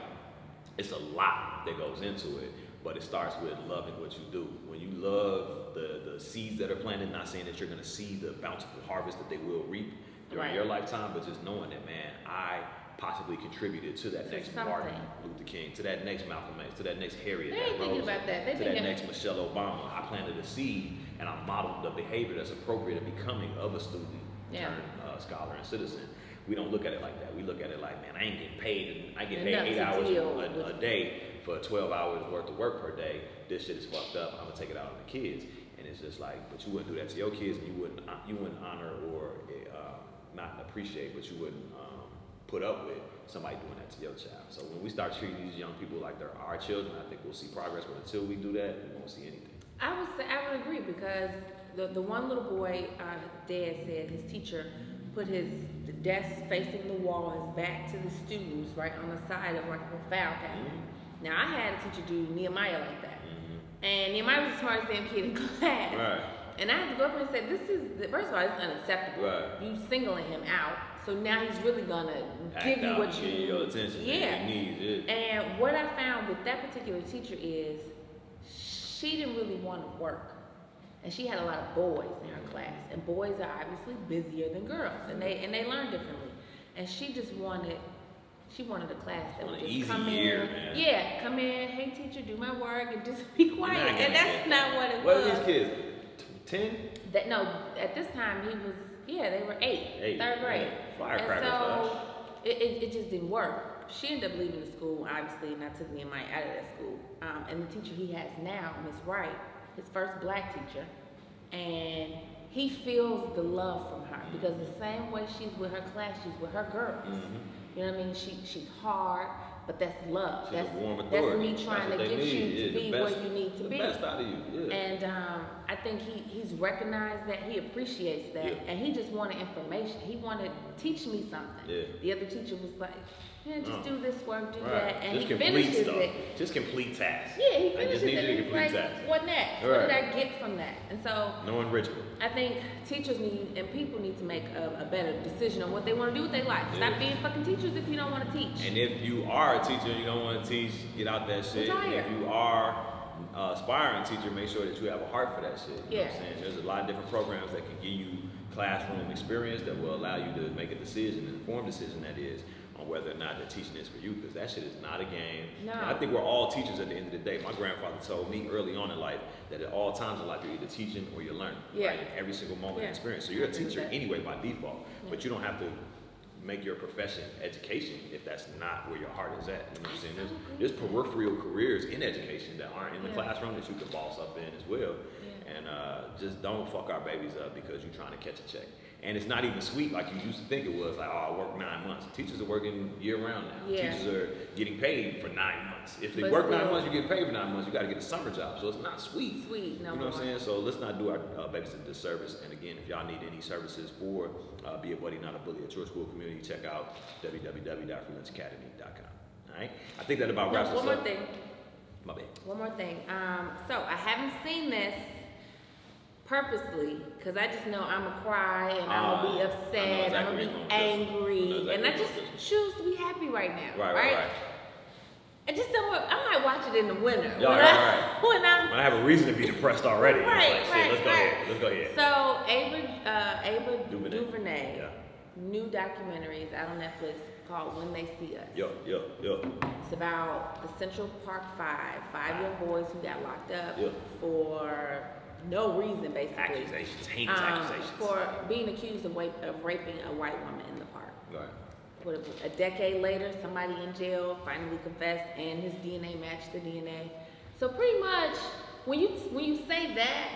Speaker 2: it's a lot that goes into it, but it starts with loving what you do. When you love the, the seeds that are planted, not saying that you're gonna see the bountiful harvest that they will reap during
Speaker 3: Right.
Speaker 2: your lifetime, but just knowing that, man, I possibly contributed to that
Speaker 3: To
Speaker 2: next
Speaker 3: something.
Speaker 2: Martin Luther King, to that next Malcolm X, to that next Harriet,
Speaker 3: They ain't thinking about that. They
Speaker 2: to
Speaker 3: thinking-
Speaker 2: that next Michelle Obama. I planted a seed and I modeled the behavior that's appropriate and becoming of a student
Speaker 3: Yeah.
Speaker 2: turned uh, scholar and citizen. We don't look at it like that. We look at it like, man, I ain't getting paid. And I get paid eight hours a, a day for 12 hours worth of work per day. This shit is fucked up. I'm gonna take it out on the kids. And it's just like, but you wouldn't do that to your kids, and you wouldn't uh, you wouldn't honor or uh, not appreciate, but you wouldn't um, put up with somebody doing that to your child. So when we start treating these young people like they're our children, I think we'll see progress. But until we do that, we won't see anything.
Speaker 3: I would say I would agree because the the one little boy, uh, dad said his teacher put his desk facing the wall, his back to the students, right on the side of like a foul pattern. Mm-hmm. Now I had a teacher do Nehemiah like that, mm-hmm. and Nehemiah was the smartest damn kid in <laughs> class.
Speaker 2: Right.
Speaker 3: And I had to go up and say, this is first of all, it's unacceptable.
Speaker 2: Right.
Speaker 3: You singling him out, so now he's really gonna
Speaker 2: Act
Speaker 3: give you what you
Speaker 2: need. your attention,
Speaker 3: Yeah.
Speaker 2: needs. Yeah.
Speaker 3: And what I found with that particular teacher is she didn't really want to work. And she had a lot of boys in her class, and boys are obviously busier than girls, and they and they learn differently. And she just wanted, she wanted a class that would just come
Speaker 2: year,
Speaker 3: in,
Speaker 2: man.
Speaker 3: yeah, come in, hey teacher, do my work, and just <laughs> be quiet. And that's not what it
Speaker 2: What
Speaker 3: was.
Speaker 2: are these kids? Ten?
Speaker 3: That no, at this time he was yeah, they were eight,
Speaker 2: Eight,
Speaker 3: third grade.
Speaker 2: yeah.
Speaker 3: And so it, it, it just didn't work. She ended up leaving the school, obviously, and I took me and Mike out of that school. Um, and the teacher he has now, Miss Wright, his first black teacher, and he feels the love from her because the same way she's with her class, she's with her girls.
Speaker 2: Mm-hmm.
Speaker 3: You know what I mean? She she's hard, but that's love.
Speaker 2: She's
Speaker 3: that's that's me trying to get
Speaker 2: need.
Speaker 3: you to be
Speaker 2: best-
Speaker 3: where you need to
Speaker 2: the
Speaker 3: be.
Speaker 2: best out of you, yeah.
Speaker 3: And um, I think he, he's recognized that, he appreciates that,
Speaker 2: Yeah.
Speaker 3: and he just wanted information. He wanted to teach me something.
Speaker 2: Yeah.
Speaker 3: The other teacher was like, yeah, just
Speaker 2: Oh.
Speaker 3: do this work, do
Speaker 2: Right.
Speaker 3: that, and
Speaker 2: Just
Speaker 3: he
Speaker 2: complete
Speaker 3: finishes
Speaker 2: stuff.
Speaker 3: it.
Speaker 2: Just complete tasks.
Speaker 3: Yeah, he finishes it, and he's like,
Speaker 2: tasks.
Speaker 3: what next? What did I get from that? And so
Speaker 2: No enrichment.
Speaker 3: I think teachers need and people need to make a, a better decision on what they want to do with their life. Stop being fucking teachers if you don't want to teach.
Speaker 2: And if you are a teacher and you don't want to teach, get out that shit.
Speaker 3: Retire.
Speaker 2: if you are uh, aspiring teacher, make sure that you have a heart for that shit. You know what I'm
Speaker 3: Yeah.
Speaker 2: saying? There's a lot of different programs that can give you classroom experience that will allow you to make a decision, an informed decision that is, on whether or not the teaching is for you, because that shit is not a game.
Speaker 3: No.
Speaker 2: And I think we're all teachers at the end of the day. My grandfather told me early on in life that at all times in life you're either teaching or you're learning.
Speaker 3: Yeah.
Speaker 2: Right? In every single moment
Speaker 3: Yeah.
Speaker 2: of experience. So you're a teacher anyway by default,
Speaker 3: Yeah.
Speaker 2: but you don't have to make your profession education if that's not where your heart is at. You know what I'm saying? There's, there's peripheral careers in education that aren't in the
Speaker 3: Yeah.
Speaker 2: classroom that you can boss up in as well.
Speaker 3: Yeah.
Speaker 2: And uh, just don't fuck our babies up because you're trying to catch a check. And it's not even sweet like you used to think it was. Like, oh, I work nine months. Teachers are working year round now.
Speaker 3: Yeah.
Speaker 2: Teachers are getting paid for nine months. If they
Speaker 3: But
Speaker 2: work nine months, you get paid for nine months. You got to get a summer job. So it's not sweet.
Speaker 3: Sweet, no
Speaker 2: You know what I'm saying? So let's not do our uh, babies a disservice. And again, if y'all need any services for uh, Be a Buddy, Not a Bully at your school community, check out www.freelunchacademy.com. All right? I think that about
Speaker 3: No,
Speaker 2: wraps up.
Speaker 3: one more thing.
Speaker 2: My bad.
Speaker 3: One more thing. Um, so I haven't seen this purposely because I just know I'm gonna cry and I'm
Speaker 2: Ah,
Speaker 3: gonna be upset.
Speaker 2: exactly
Speaker 3: I'm gonna be
Speaker 2: you're going with this. I
Speaker 3: angry,
Speaker 2: exactly
Speaker 3: and I just
Speaker 2: you're going with
Speaker 3: choose to be happy right now.
Speaker 2: Right, right, right.
Speaker 3: I just don't. Want, I might watch it in the winter
Speaker 2: Yeah,
Speaker 3: when,
Speaker 2: right,
Speaker 3: I,
Speaker 2: right. <laughs>
Speaker 3: when I'm
Speaker 2: When I have a reason to be depressed already,
Speaker 3: Right,
Speaker 2: like,
Speaker 3: right,
Speaker 2: let's go
Speaker 3: right.
Speaker 2: ahead. Let's go ahead.
Speaker 3: So Ava, uh, Ava
Speaker 2: DuVernay.
Speaker 3: DuVernay,
Speaker 2: Yeah.
Speaker 3: new documentaries out on Netflix called When They See Us.
Speaker 2: Yo, yo, yo.
Speaker 3: It's about the Central Park Five, five young boys who got locked up
Speaker 2: Yeah.
Speaker 3: for no reason, basically.
Speaker 2: Accusations, heinous
Speaker 3: Um,
Speaker 2: accusations.
Speaker 3: For being accused of, rape, of raping a white woman in the park.
Speaker 2: Right.
Speaker 3: What, a decade later, somebody in jail finally confessed, and his DNA matched the DNA. So pretty much, when you when you say that,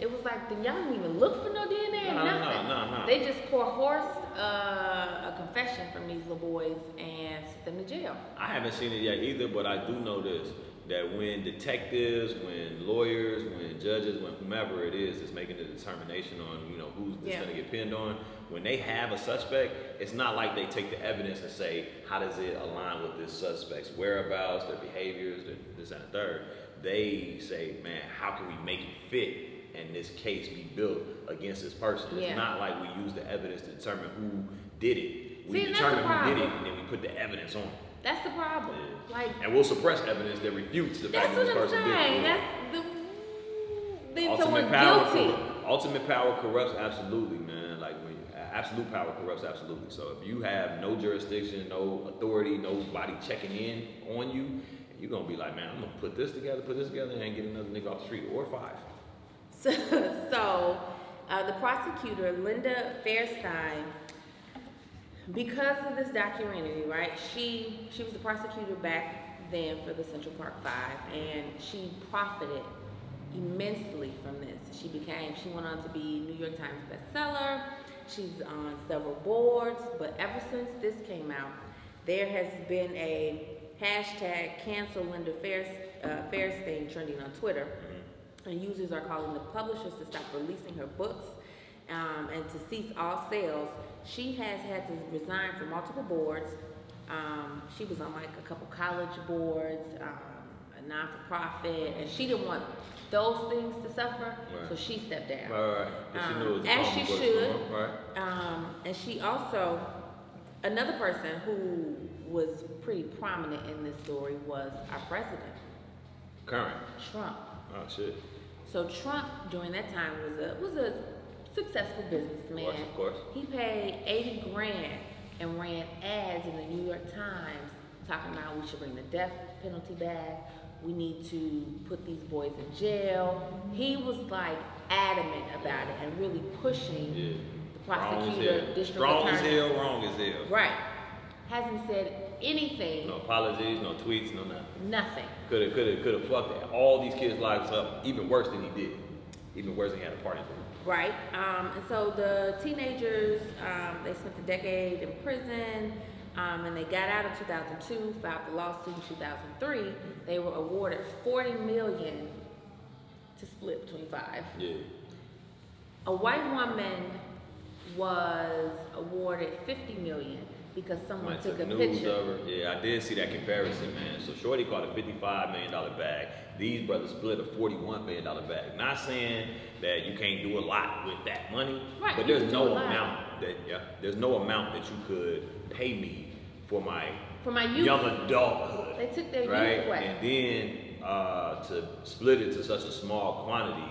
Speaker 3: it was like the y'all didn't even look for no DNA or
Speaker 2: No, no,
Speaker 3: nothing.
Speaker 2: no, no.
Speaker 3: They just coerced uh, a confession from these little boys and sent them to jail.
Speaker 2: I haven't seen it yet either, but I do know this that when detectives, when lawyers, when judges, when whomever it is that's making the determination on, you know, who's
Speaker 3: Yeah.
Speaker 2: gonna get pinned on, when they have a suspect, it's not like they take the evidence and say, how does it align with this suspect's whereabouts, their behaviors, their, this and the third. They say, man, how can we make it fit and this case be built against this person?
Speaker 3: Yeah.
Speaker 2: It's not like we use the evidence to determine who did it. We
Speaker 3: See,
Speaker 2: determine who did it and then we put the evidence on it.
Speaker 3: That's the problem.
Speaker 2: Yeah.
Speaker 3: Like
Speaker 2: And we'll suppress evidence that refutes the fact that this person
Speaker 3: saying.
Speaker 2: did it.
Speaker 3: That's the then
Speaker 2: Ultimate power,
Speaker 3: guilty.
Speaker 2: corru- ultimate power corrupts absolutely, man. Like when absolute power corrupts absolutely. So if you have no jurisdiction, no authority, nobody checking in on you, you're gonna be like, man, I'm gonna put this together, put this together, and get another nigga off the street or five.
Speaker 3: So, <laughs> so uh, the prosecutor, Linda Fairstein, because of this documentary, right? She she was the prosecutor back then for the Central Park Five, and she profited immensely from this. She became she went on to be New York Times bestseller. She's on several boards, but ever since this came out, there has been a hashtag cancel Linda Fair, uh, Fairstein trending on Twitter and users are calling the publishers to stop releasing her books um, and to cease all sales. She has had to resign from multiple boards. Um, she was on like a couple college boards, um, a non-for-profit, and she didn't want those things to suffer,
Speaker 2: Right.
Speaker 3: so she stepped down.
Speaker 2: Right, right, she
Speaker 3: Um,
Speaker 2: knew it was
Speaker 3: as she should.
Speaker 2: Right.
Speaker 3: Um, and she also, another person who was pretty prominent in this story was our president,
Speaker 2: Current.
Speaker 3: Trump.
Speaker 2: Oh shit.
Speaker 3: So Trump during that time was a was a successful businessman.
Speaker 2: course, of course.
Speaker 3: He paid 80 grand and ran ads in the New York Times talking about we should bring the death penalty back. We need to put these boys in jail. He was like adamant about it and really pushing
Speaker 2: Yeah.
Speaker 3: the
Speaker 2: Wrong
Speaker 3: prosecutor,
Speaker 2: Strong as hell, wrong as hell.
Speaker 3: Right. Hasn't said anything,
Speaker 2: No apologies, no tweets, no nothing.
Speaker 3: nothing.
Speaker 2: Could have, could have, could have fucked all these kids' lives up even worse than he did. Even worse than he had a part in.
Speaker 3: Right. Um, and so the teenagers, um, they spent a decade in prison, um, and they got out in 2002, filed the lawsuit in 2003. They were awarded 40 million to split between five.
Speaker 2: Yeah.
Speaker 3: A white woman was awarded 50 million because someone took a picture.
Speaker 2: of her. Yeah, I did see that comparison, man. So Shorty caught a $55 million bag. These brothers split a $41 million bag. Not saying that you can't do a lot with that money,
Speaker 3: Right,
Speaker 2: but there's no amount that yeah, there's no amount that you could pay me for my
Speaker 3: For my youth,
Speaker 2: young adulthood.
Speaker 3: they took their
Speaker 2: right?
Speaker 3: youth away.
Speaker 2: And then uh, to split it to such a small quantity,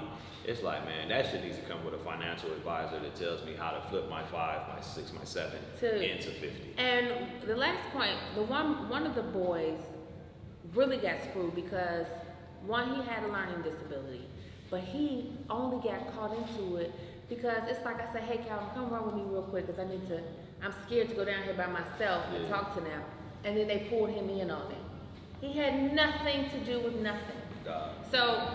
Speaker 2: it's like, man, that shit needs to come with a financial advisor that tells me how to flip my five, my six, my seven
Speaker 3: To-
Speaker 2: into 50.
Speaker 3: And the last point, the one one of the boys really got screwed because one, he had a learning disability, but he only got caught into it because it's like I said, hey Calvin, come run with me real quick because I need to. I'm scared to go down here by myself and talk to them. And then they pulled him in on it. He had nothing to do with nothing. So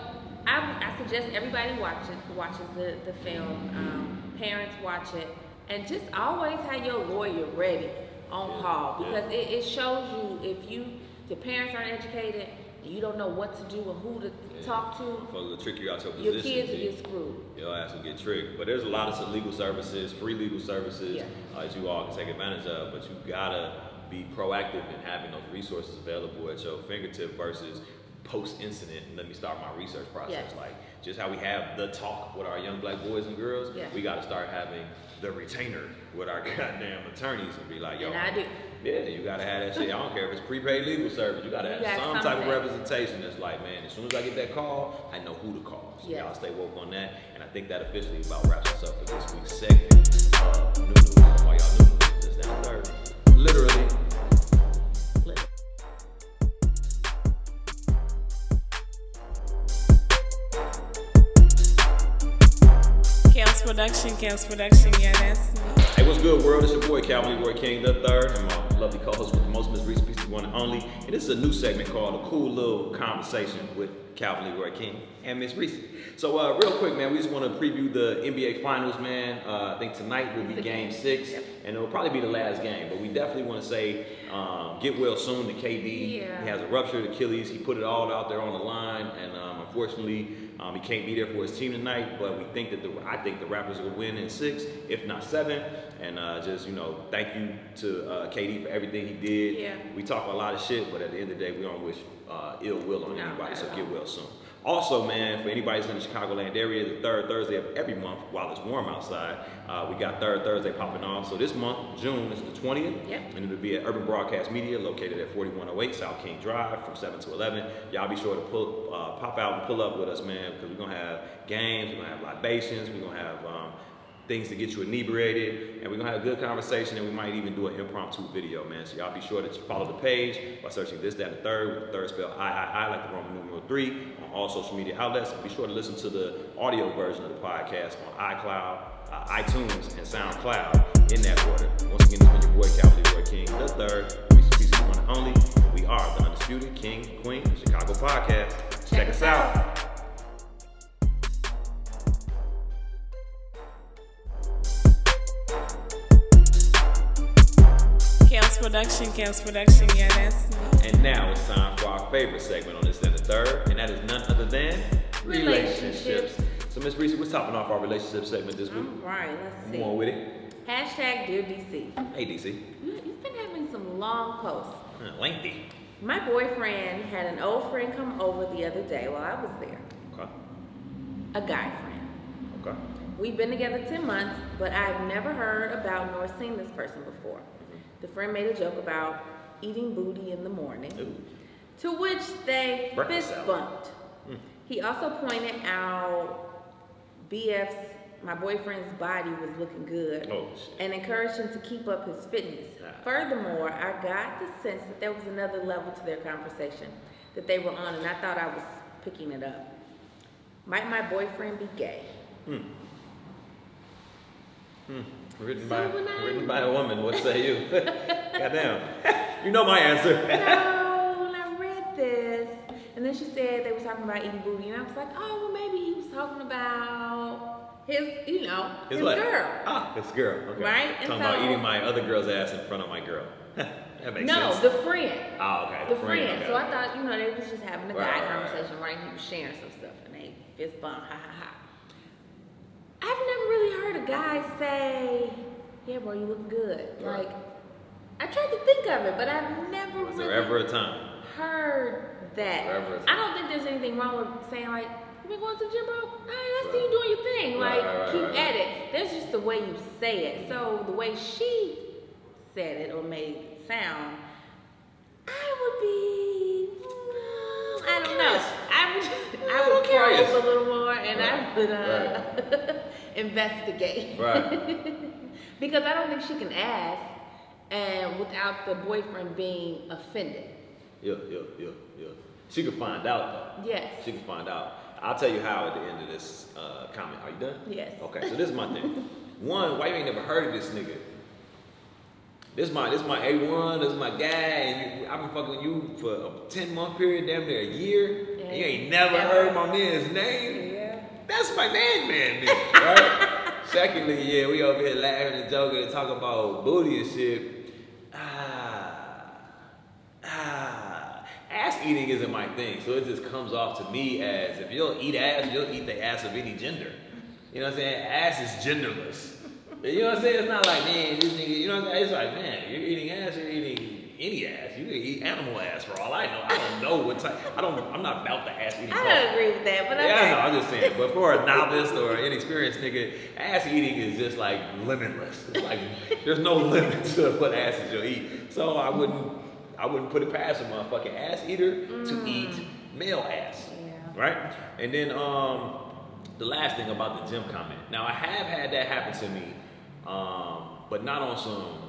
Speaker 3: I, I suggest everybody watch it, watches the, the film. Um, parents watch it, and just always have your lawyer ready on
Speaker 2: Yeah,
Speaker 3: call
Speaker 2: yeah.
Speaker 3: because it, it shows you if you the parents aren't educated, you don't know what to do or who to
Speaker 2: Yeah.
Speaker 3: talk to.
Speaker 2: for the trick you out your
Speaker 3: Your
Speaker 2: position.
Speaker 3: kids will get screwed.
Speaker 2: Your ass will get tricked. But there's a lot of legal services, free legal services
Speaker 3: Yeah.
Speaker 2: uh, that you all can take advantage of. But you gotta be proactive in having those resources available at your fingertip versus post incident. Let me start my research process.
Speaker 3: Yes.
Speaker 2: Like just how we have the talk with our young black boys and girls,
Speaker 3: Yeah.
Speaker 2: we gotta start having the retainer with our <laughs> goddamn attorneys and be like, yo,
Speaker 3: And I do.
Speaker 2: yeah, you gotta have that shit. I don't care if it's prepaid legal service. You gotta have
Speaker 3: got
Speaker 2: some type of representation that's like, man, as soon as I get that call, I know who to call. So
Speaker 3: Yes.
Speaker 2: y'all stay woke on that. And I think that officially about wraps us up for this week's segment of New News. All y'all new news third. Literally.
Speaker 1: Production, Chaos Production, yeah, that's me.
Speaker 2: Hey, what's good, world? It's your boy Calvin Leroy King the third, and my lovely co-host with the most, Miss Reese, the one and only. And this is a new segment called a cool little conversation with Calvin Leroy King and Miss Reese. So, uh, real quick, man, we just want to preview the NBA Finals, man. Uh, I think tonight will be Game. Six,
Speaker 3: Yep.
Speaker 2: and it'll probably be the last game. But we definitely want to say, um, get well soon to KD.
Speaker 3: Yeah.
Speaker 2: He has a ruptured Achilles. He put it all out there on the line, and um, unfortunately, um, he can't be there for his team tonight. But we think that the I think the Raptors will win in six, if not seven. And uh, just you know, thank you to uh, KD for everything he did.
Speaker 3: Yeah.
Speaker 2: We talk a lot of shit, but at the end of the day, we don't wish uh, ill will on anybody. So get well soon. Also, man, for anybody who's in the Chicagoland area, the third Thursday of every month, while it's warm outside, uh, we got third Thursday popping off. So this month, June, is the 20th.
Speaker 3: Yep.
Speaker 2: And it'll be at Urban Broadcast Media, located at 4108 South King Drive from 7 to 11. Y'all be sure to pull, uh, pop out and pull up with us, man, because we're going to have games, we're going to have libations, we're going to have um, things to get you inebriated, and we're to have a good conversation, and we might even do an impromptu video, man. So y'all be sure to follow the page by searching this, that, and the third, with the third spell I, I, I, like the Roman numeral three, on all social media outlets. And be sure to listen to the audio version of the podcast on iCloud, uh, iTunes, and SoundCloud in that order. Once again, it's been your boy, Calvin Leroy King, the third, Reese Pieces one and only. We are the Undisputed King, Queen, Chicago Podcast. Check, us out.
Speaker 1: Chaos Production, Chaos Production, yeah, that's me.
Speaker 2: And now it's time for our favorite segment on this and the third, and that is none other than
Speaker 3: Relationships.
Speaker 2: So, Miss Reese, what's topping off our relationship segment this week?
Speaker 3: All right, let's
Speaker 2: Come
Speaker 3: see.
Speaker 2: on with it.
Speaker 3: Hashtag Dear DC.
Speaker 2: Hey, DC.
Speaker 3: You, you've been having some long posts.
Speaker 2: Uh, lengthy.
Speaker 3: My boyfriend had an old friend come over the other day while I was there.
Speaker 2: Okay.
Speaker 3: A guy friend.
Speaker 2: Okay.
Speaker 3: We've been together 10 months, but I've never heard about nor seen this person before. The friend made a joke about eating booty in the morning,
Speaker 2: Ooh.
Speaker 3: to which they
Speaker 2: Breakfast
Speaker 3: fist bumped. Hmm. He also pointed out BF's, my boyfriend's body was looking good
Speaker 2: Oh,
Speaker 3: and encouraged him to keep up his fitness.
Speaker 2: Nah.
Speaker 3: Furthermore, I got the sense that there was another level to their conversation that they were on, and I thought I was picking it up. Might my boyfriend be gay? Hmm. Hmm.
Speaker 2: Written
Speaker 3: So
Speaker 2: by
Speaker 3: I-
Speaker 2: written by a woman. What say you? <laughs> Goddamn. you know my answer.
Speaker 3: no, when I read this, and then she said they were talking about eating booty, and I was like, oh, well, maybe he was talking about his, you know, his,
Speaker 2: what?
Speaker 3: girl.
Speaker 2: Ah, his girl. Okay.
Speaker 3: Right,
Speaker 2: Talking about eating my other girl's ass in front of my girl. <laughs> that makes
Speaker 3: no,
Speaker 2: sense.
Speaker 3: the friend.
Speaker 2: oh, okay.
Speaker 3: The friend.
Speaker 2: okay.
Speaker 3: So I thought, you know, they was just having a
Speaker 2: Right,
Speaker 3: guy
Speaker 2: right, right.
Speaker 3: conversation, right? He was sharing some stuff, and they fist bump, ha ha ha. I've never really heard a guy say, "Yeah, bro, you look good."
Speaker 2: Right.
Speaker 3: Like, I tried to think of it, but I've never
Speaker 2: Was
Speaker 3: really
Speaker 2: there ever a time?
Speaker 3: heard that.
Speaker 2: Time?
Speaker 3: I don't think there's anything wrong with saying like, "You been going to the gym, bro? Hey, I see you doing your thing."
Speaker 2: Right,
Speaker 3: Like,
Speaker 2: right,
Speaker 3: keep at it. There's just the way you say it. So the way she said it or made it sound, I would be. I don't know. I would. <laughs> I
Speaker 2: I'm
Speaker 3: would
Speaker 2: curious.
Speaker 3: probe a little more, and I
Speaker 2: Right,
Speaker 3: would uh, <laughs> investigate.
Speaker 2: Right. <laughs>
Speaker 3: because I don't think she can ask, and without the boyfriend being offended.
Speaker 2: Yeah, yeah, yeah, yeah. She could find out though.
Speaker 3: Yes.
Speaker 2: She can find out. I'll tell you how at the end of this uh, comment. Are you done?
Speaker 3: Yes.
Speaker 2: Okay, so this is my thing. One, why you ain't never heard of this nigga? This my this my A1, this is my guy, and you, I've been fucking with you for a 10 month period, damn near a year.
Speaker 3: Yeah.
Speaker 2: and you ain't never
Speaker 3: Never.
Speaker 2: heard my man's name.
Speaker 3: Yeah.
Speaker 2: That's my man, man, nigga, right? <laughs> Secondly, yeah, we over here laughing and joking and talking about booty and shit. Ah, ah. Ass eating isn't my thing, so it just comes off to me as if you'll eat ass, you'll eat the ass of any gender. You know what I'm saying? Ass is genderless. You know what I'm saying? It's not like, man, this nigga, you know what I'm saying? It's like, man, you're eating ass, you're eating any ass. You can eat animal ass for all I know. I don't know what type, I don't, I'm not about the ass eating
Speaker 3: I don't agree with that, but
Speaker 2: Yeah, I
Speaker 3: okay.
Speaker 2: know, I'm just saying. <laughs> But for a novice or an inexperienced nigga, ass eating is just like limitless. It's like there's no <laughs> limit to what asses you'll eat. So I wouldn't I wouldn't put it past a motherfucking ass eater to eat male ass.
Speaker 3: Yeah.
Speaker 2: Right? And then um the last thing about the gym comment. Now I have had that happen to me, um, but not on some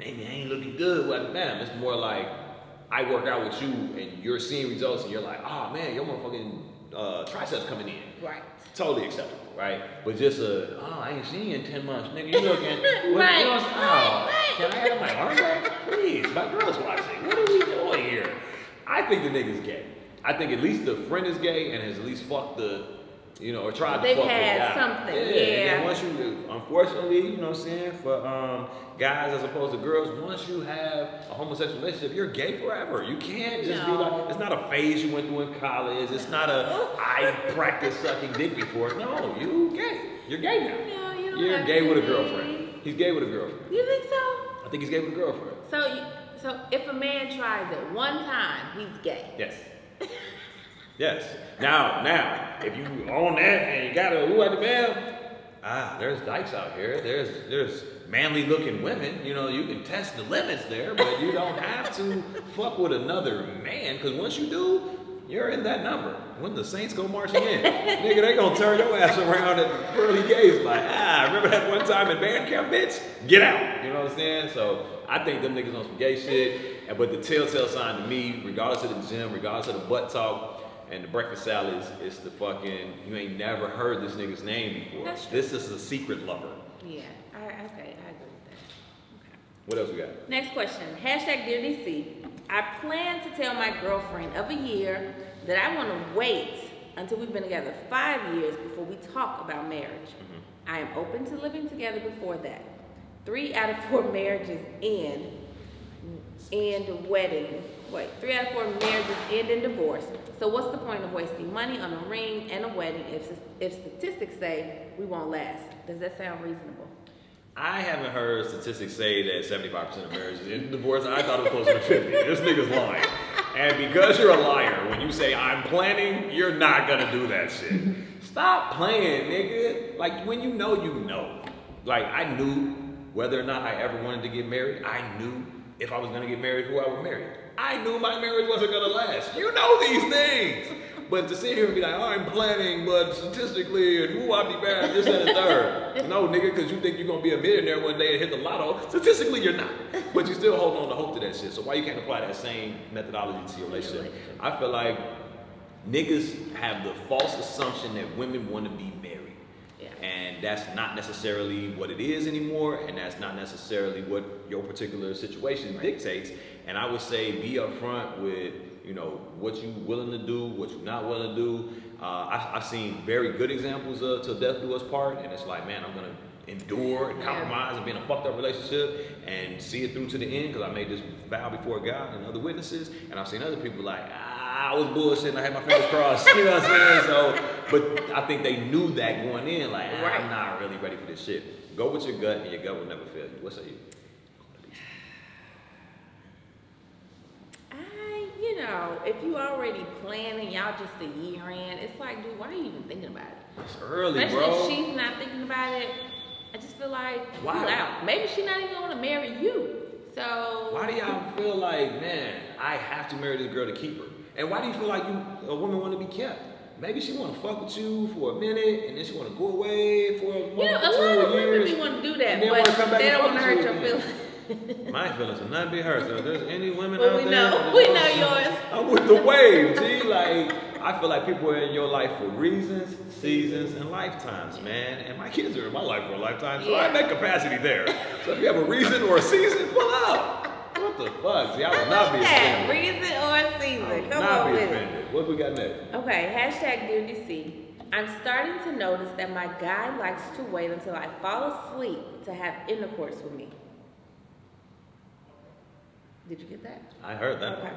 Speaker 2: maybe I ain't looking good. Well, damn, it's more like I work out with you and you're seeing results and you're like, oh man, your motherfucking uh, triceps coming in.
Speaker 3: Right.
Speaker 2: Totally acceptable, right? But just a, oh, I ain't seen you in 10 months, nigga. You looking, <laughs> what,
Speaker 3: Right,
Speaker 2: what I'm? Oh, can I have my arm back? Please, my girl's watching. What are we doing here? I think the nigga's gay. I think at least the friend is gay and has at least fucked the, you know, or tried
Speaker 3: They've
Speaker 2: to fuck
Speaker 3: had something,
Speaker 2: Yeah. And
Speaker 3: yeah.
Speaker 2: then once you, unfortunately, you know what I'm saying, for um, guys as opposed to girls, once you have a homosexual relationship, you're gay forever. You can't just be like, it's not a phase you went through in college. It's not a, I practiced sucking dick before. No, you gay. You're gay now.
Speaker 3: No, you don't
Speaker 2: You're gay with a girlfriend. He's gay with a girlfriend.
Speaker 3: You think so?
Speaker 2: I think he's gay with a girlfriend.
Speaker 3: So, you, so if a man tries it one time, he's gay.
Speaker 2: Yes. <laughs> yes. Now, now, if you own that and you got a who at the bell, ah, there's dykes out here. There's there's manly looking women. You know, you can test the limits there, but you don't have to fuck with another man. Because once you do, you're in that number. When the Saints go marching in, <laughs> nigga, they gonna turn your ass around at the pearly gates like, ah, remember that one time in band camp, bitch? Get out. You know what I'm saying? So I think them niggas on some gay shit. But the telltale sign to me, regardless of the gym, regardless of the butt talk and the breakfast salads, is the fucking you ain't never heard this nigga's name before.
Speaker 3: That's true.
Speaker 2: This is a secret lover.
Speaker 3: Yeah. I, okay, I agree with that. Okay.
Speaker 2: What else we got?
Speaker 3: Next question. Hashtag Dear DC. I plan to tell my girlfriend of a year that I want to wait until we've been together five years before we talk about marriage. Mm-hmm. I am open to living together before that. Three out of four <laughs> marriages end end wedding. Wait, three out of four marriages end in divorce. So what's the point of wasting money on a ring and a wedding if if statistics say we won't last? Does that sound reasonable?
Speaker 2: I haven't heard statistics say that 75% of marriages end in divorce. I thought it was closer to 50. This nigga's lying. And because you're a liar, when you say I'm planning, you're not gonna do that shit. Stop playing, nigga. Like when you know, you know. Like I knew whether or not I ever wanted to get married. I knew if I was gonna get married, who I would marry. I knew my marriage wasn't gonna last. You know these things. But to sit here and be like, oh, I'm planning, but statistically, and who I'll be bad, this and the third. <laughs> no, nigga, because you think you're gonna be a millionaire one day and hit the lotto. Statistically, you're not. But you still hold on to hope to that shit. So why you can't apply that same methodology to your relationship? I feel like niggas have the false assumption that women want to be married.
Speaker 3: Yeah.
Speaker 2: And that's not necessarily what it is anymore, and that's not necessarily what your particular situation dictates. And I would say be upfront with, you know, what you willing to do, what you're not willing to do. Uh, I, I've seen very good examples of till death do us part, and it's like, man, I'm gonna endure and compromise and be in a fucked up relationship and see it through to the end because I made this vow before God and other witnesses. And I've seen other people like, ah, I was bullshitting, I had my fingers crossed. <laughs> You know what I'm saying? So, but I think they knew that going in, like, ah, I'm not really ready for this shit. Go with your gut, and your gut will never fail you. What say you?
Speaker 3: I, you know, if you already planning, y'all just a year in, it's like, dude, why are you even thinking about it?
Speaker 2: It's early,
Speaker 3: Especially
Speaker 2: bro.
Speaker 3: if she's not thinking about it. I just feel like, wow, maybe she's not even going to marry you. So
Speaker 2: Why do y'all feel like, man, I have to marry this girl to keep her? And why do you feel like you a woman want to be kept? Maybe she want to fuck with you for a minute, and then she want to go away for a month
Speaker 3: You know, a lot of women want to do that, but
Speaker 2: wanna come back
Speaker 3: they don't want to hurt your feelings. <laughs>
Speaker 2: My feelings will not be hurt. So if there's any women
Speaker 3: Well,
Speaker 2: out
Speaker 3: we
Speaker 2: there,
Speaker 3: know- <laughs> we know yours.
Speaker 2: I'm with the wave, <laughs> G. Like I feel like people are in your life for reasons, seasons, and lifetimes, man. And my kids are in my life for a lifetime, so I
Speaker 3: Yeah.
Speaker 2: make capacity there. So if you have a reason or a season, pull out. What the fuck? See, I will not be
Speaker 3: That
Speaker 2: offended.
Speaker 3: reason or
Speaker 2: I
Speaker 3: season. Come
Speaker 2: not
Speaker 3: on
Speaker 2: be
Speaker 3: with it.
Speaker 2: offended. What we got next?
Speaker 3: Okay, hashtag Dear DC. I'm starting to notice that my guy likes to wait until I fall asleep to have intercourse with me. Did you get that?
Speaker 2: I heard that.
Speaker 3: Okay.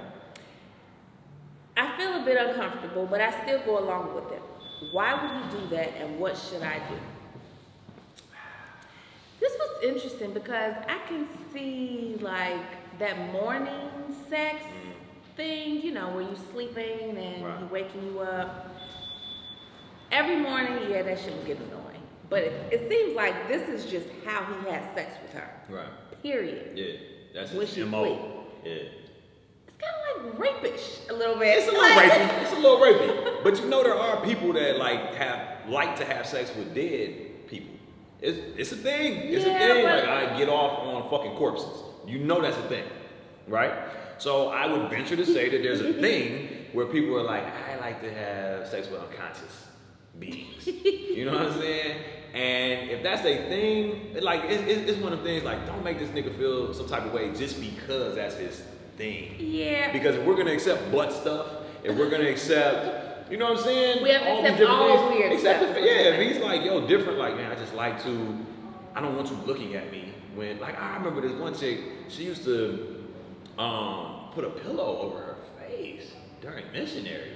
Speaker 3: I feel a bit uncomfortable, but I still go along with it. Why would he do that and what should I do? This was interesting because I can see like that morning sex mm. thing, you know, where you're sleeping and
Speaker 2: Right.
Speaker 3: he waking you up. Every morning, yeah, that shouldn't get annoying. But it, it seems like this is just how he has sex with her.
Speaker 2: Right.
Speaker 3: Period.
Speaker 2: Yeah. That's
Speaker 3: When
Speaker 2: his
Speaker 3: she
Speaker 2: MO. Yeah.
Speaker 3: It's kind of like rapish a little bit.
Speaker 2: It's a little rapey. It's a little rapey. <laughs> But you know there are people that like have like to have sex with dead people. It's it's a thing. It's
Speaker 3: Yeah,
Speaker 2: a thing. Like I get off on fucking corpses. You know that's a thing, right? So I would venture to say that there's a <laughs> thing where people are like, I like to have sex with unconscious beings. you know what I'm saying? And if that's a thing, like it, it, it's one of the things like don't make this nigga feel some type of way just because that's his thing.
Speaker 3: Yeah.
Speaker 2: Because if we're gonna accept butt stuff, if we're gonna accept, you know what I'm saying?
Speaker 3: We have to
Speaker 2: these
Speaker 3: accept all weird
Speaker 2: Accept
Speaker 3: stuff.
Speaker 2: the- yeah, if he's like, yo, different, like, man, I just like to, I don't want you looking at me when, like, I remember this one chick, she used to um, put a pillow over her face during missionary.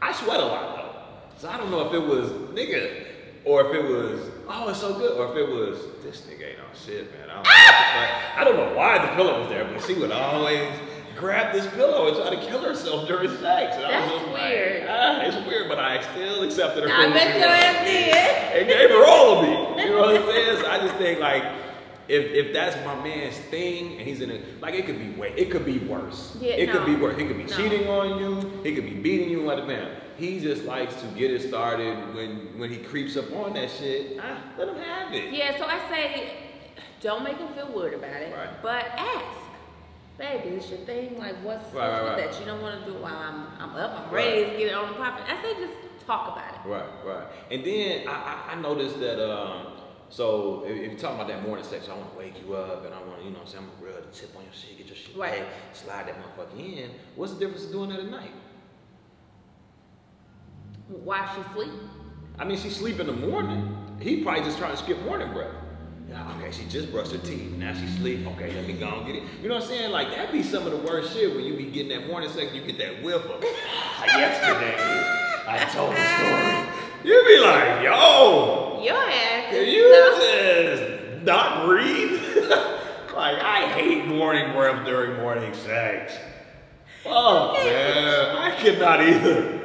Speaker 2: I sweat a lot though, so I don't know if it was nigga or if it was, oh, it's so good, or if it was, this nigga ain't on shit, man. I don't, know what the fuck. I don't know why the pillow was there, but she would always grab this pillow and try to kill herself during sex. And I
Speaker 3: That's
Speaker 2: was just
Speaker 3: weird.
Speaker 2: Like, ah, it's weird, but I still accepted her.
Speaker 3: I bet your ass did.
Speaker 2: And gave her all of me. You know what I'm saying? So I just think like, if if that's my man's thing and he's in a like it could be way it could be worse.
Speaker 3: Yeah,
Speaker 2: it could be worse. He could be
Speaker 3: No.
Speaker 2: cheating on you. He could be beating you like a man. He just likes to get it started when when he creeps up on that shit. Ah, let him have it.
Speaker 3: Yeah, so I say, don't make him feel weird about it,
Speaker 2: Right.
Speaker 3: but ask. Baby, is your thing like what's,
Speaker 2: Right,
Speaker 3: what's
Speaker 2: right,
Speaker 3: with
Speaker 2: right.
Speaker 3: that you don't want to do while I'm I'm up, I'm ready to get it on the popping. I say just talk about it.
Speaker 2: Right, right. And then I, I, I noticed that, um, so if, if you're talking about that morning sex, I want to wake you up and I want to, you know what I'm saying, I'm going to rub the tip on your shit, get your shit
Speaker 3: Right.
Speaker 2: slide that motherfucker in. What's the difference of doing that at night?
Speaker 3: Why she sleep.
Speaker 2: I mean, she sleep in the morning. He probably just trying to skip morning breath. Yeah, okay, she just brushed her teeth. Now she sleep. Okay, let me go and get it. You know what I'm saying? Like that'd be some of the worst shit when you be getting that morning sex. You get that whiff of "Ah, <laughs> yesterday. I told the story. <laughs> You be like, yo,
Speaker 3: Your ass.
Speaker 2: can
Speaker 3: is
Speaker 2: you just not breathe? <laughs> like I hate morning breath during morning sex. Oh man, I cannot either.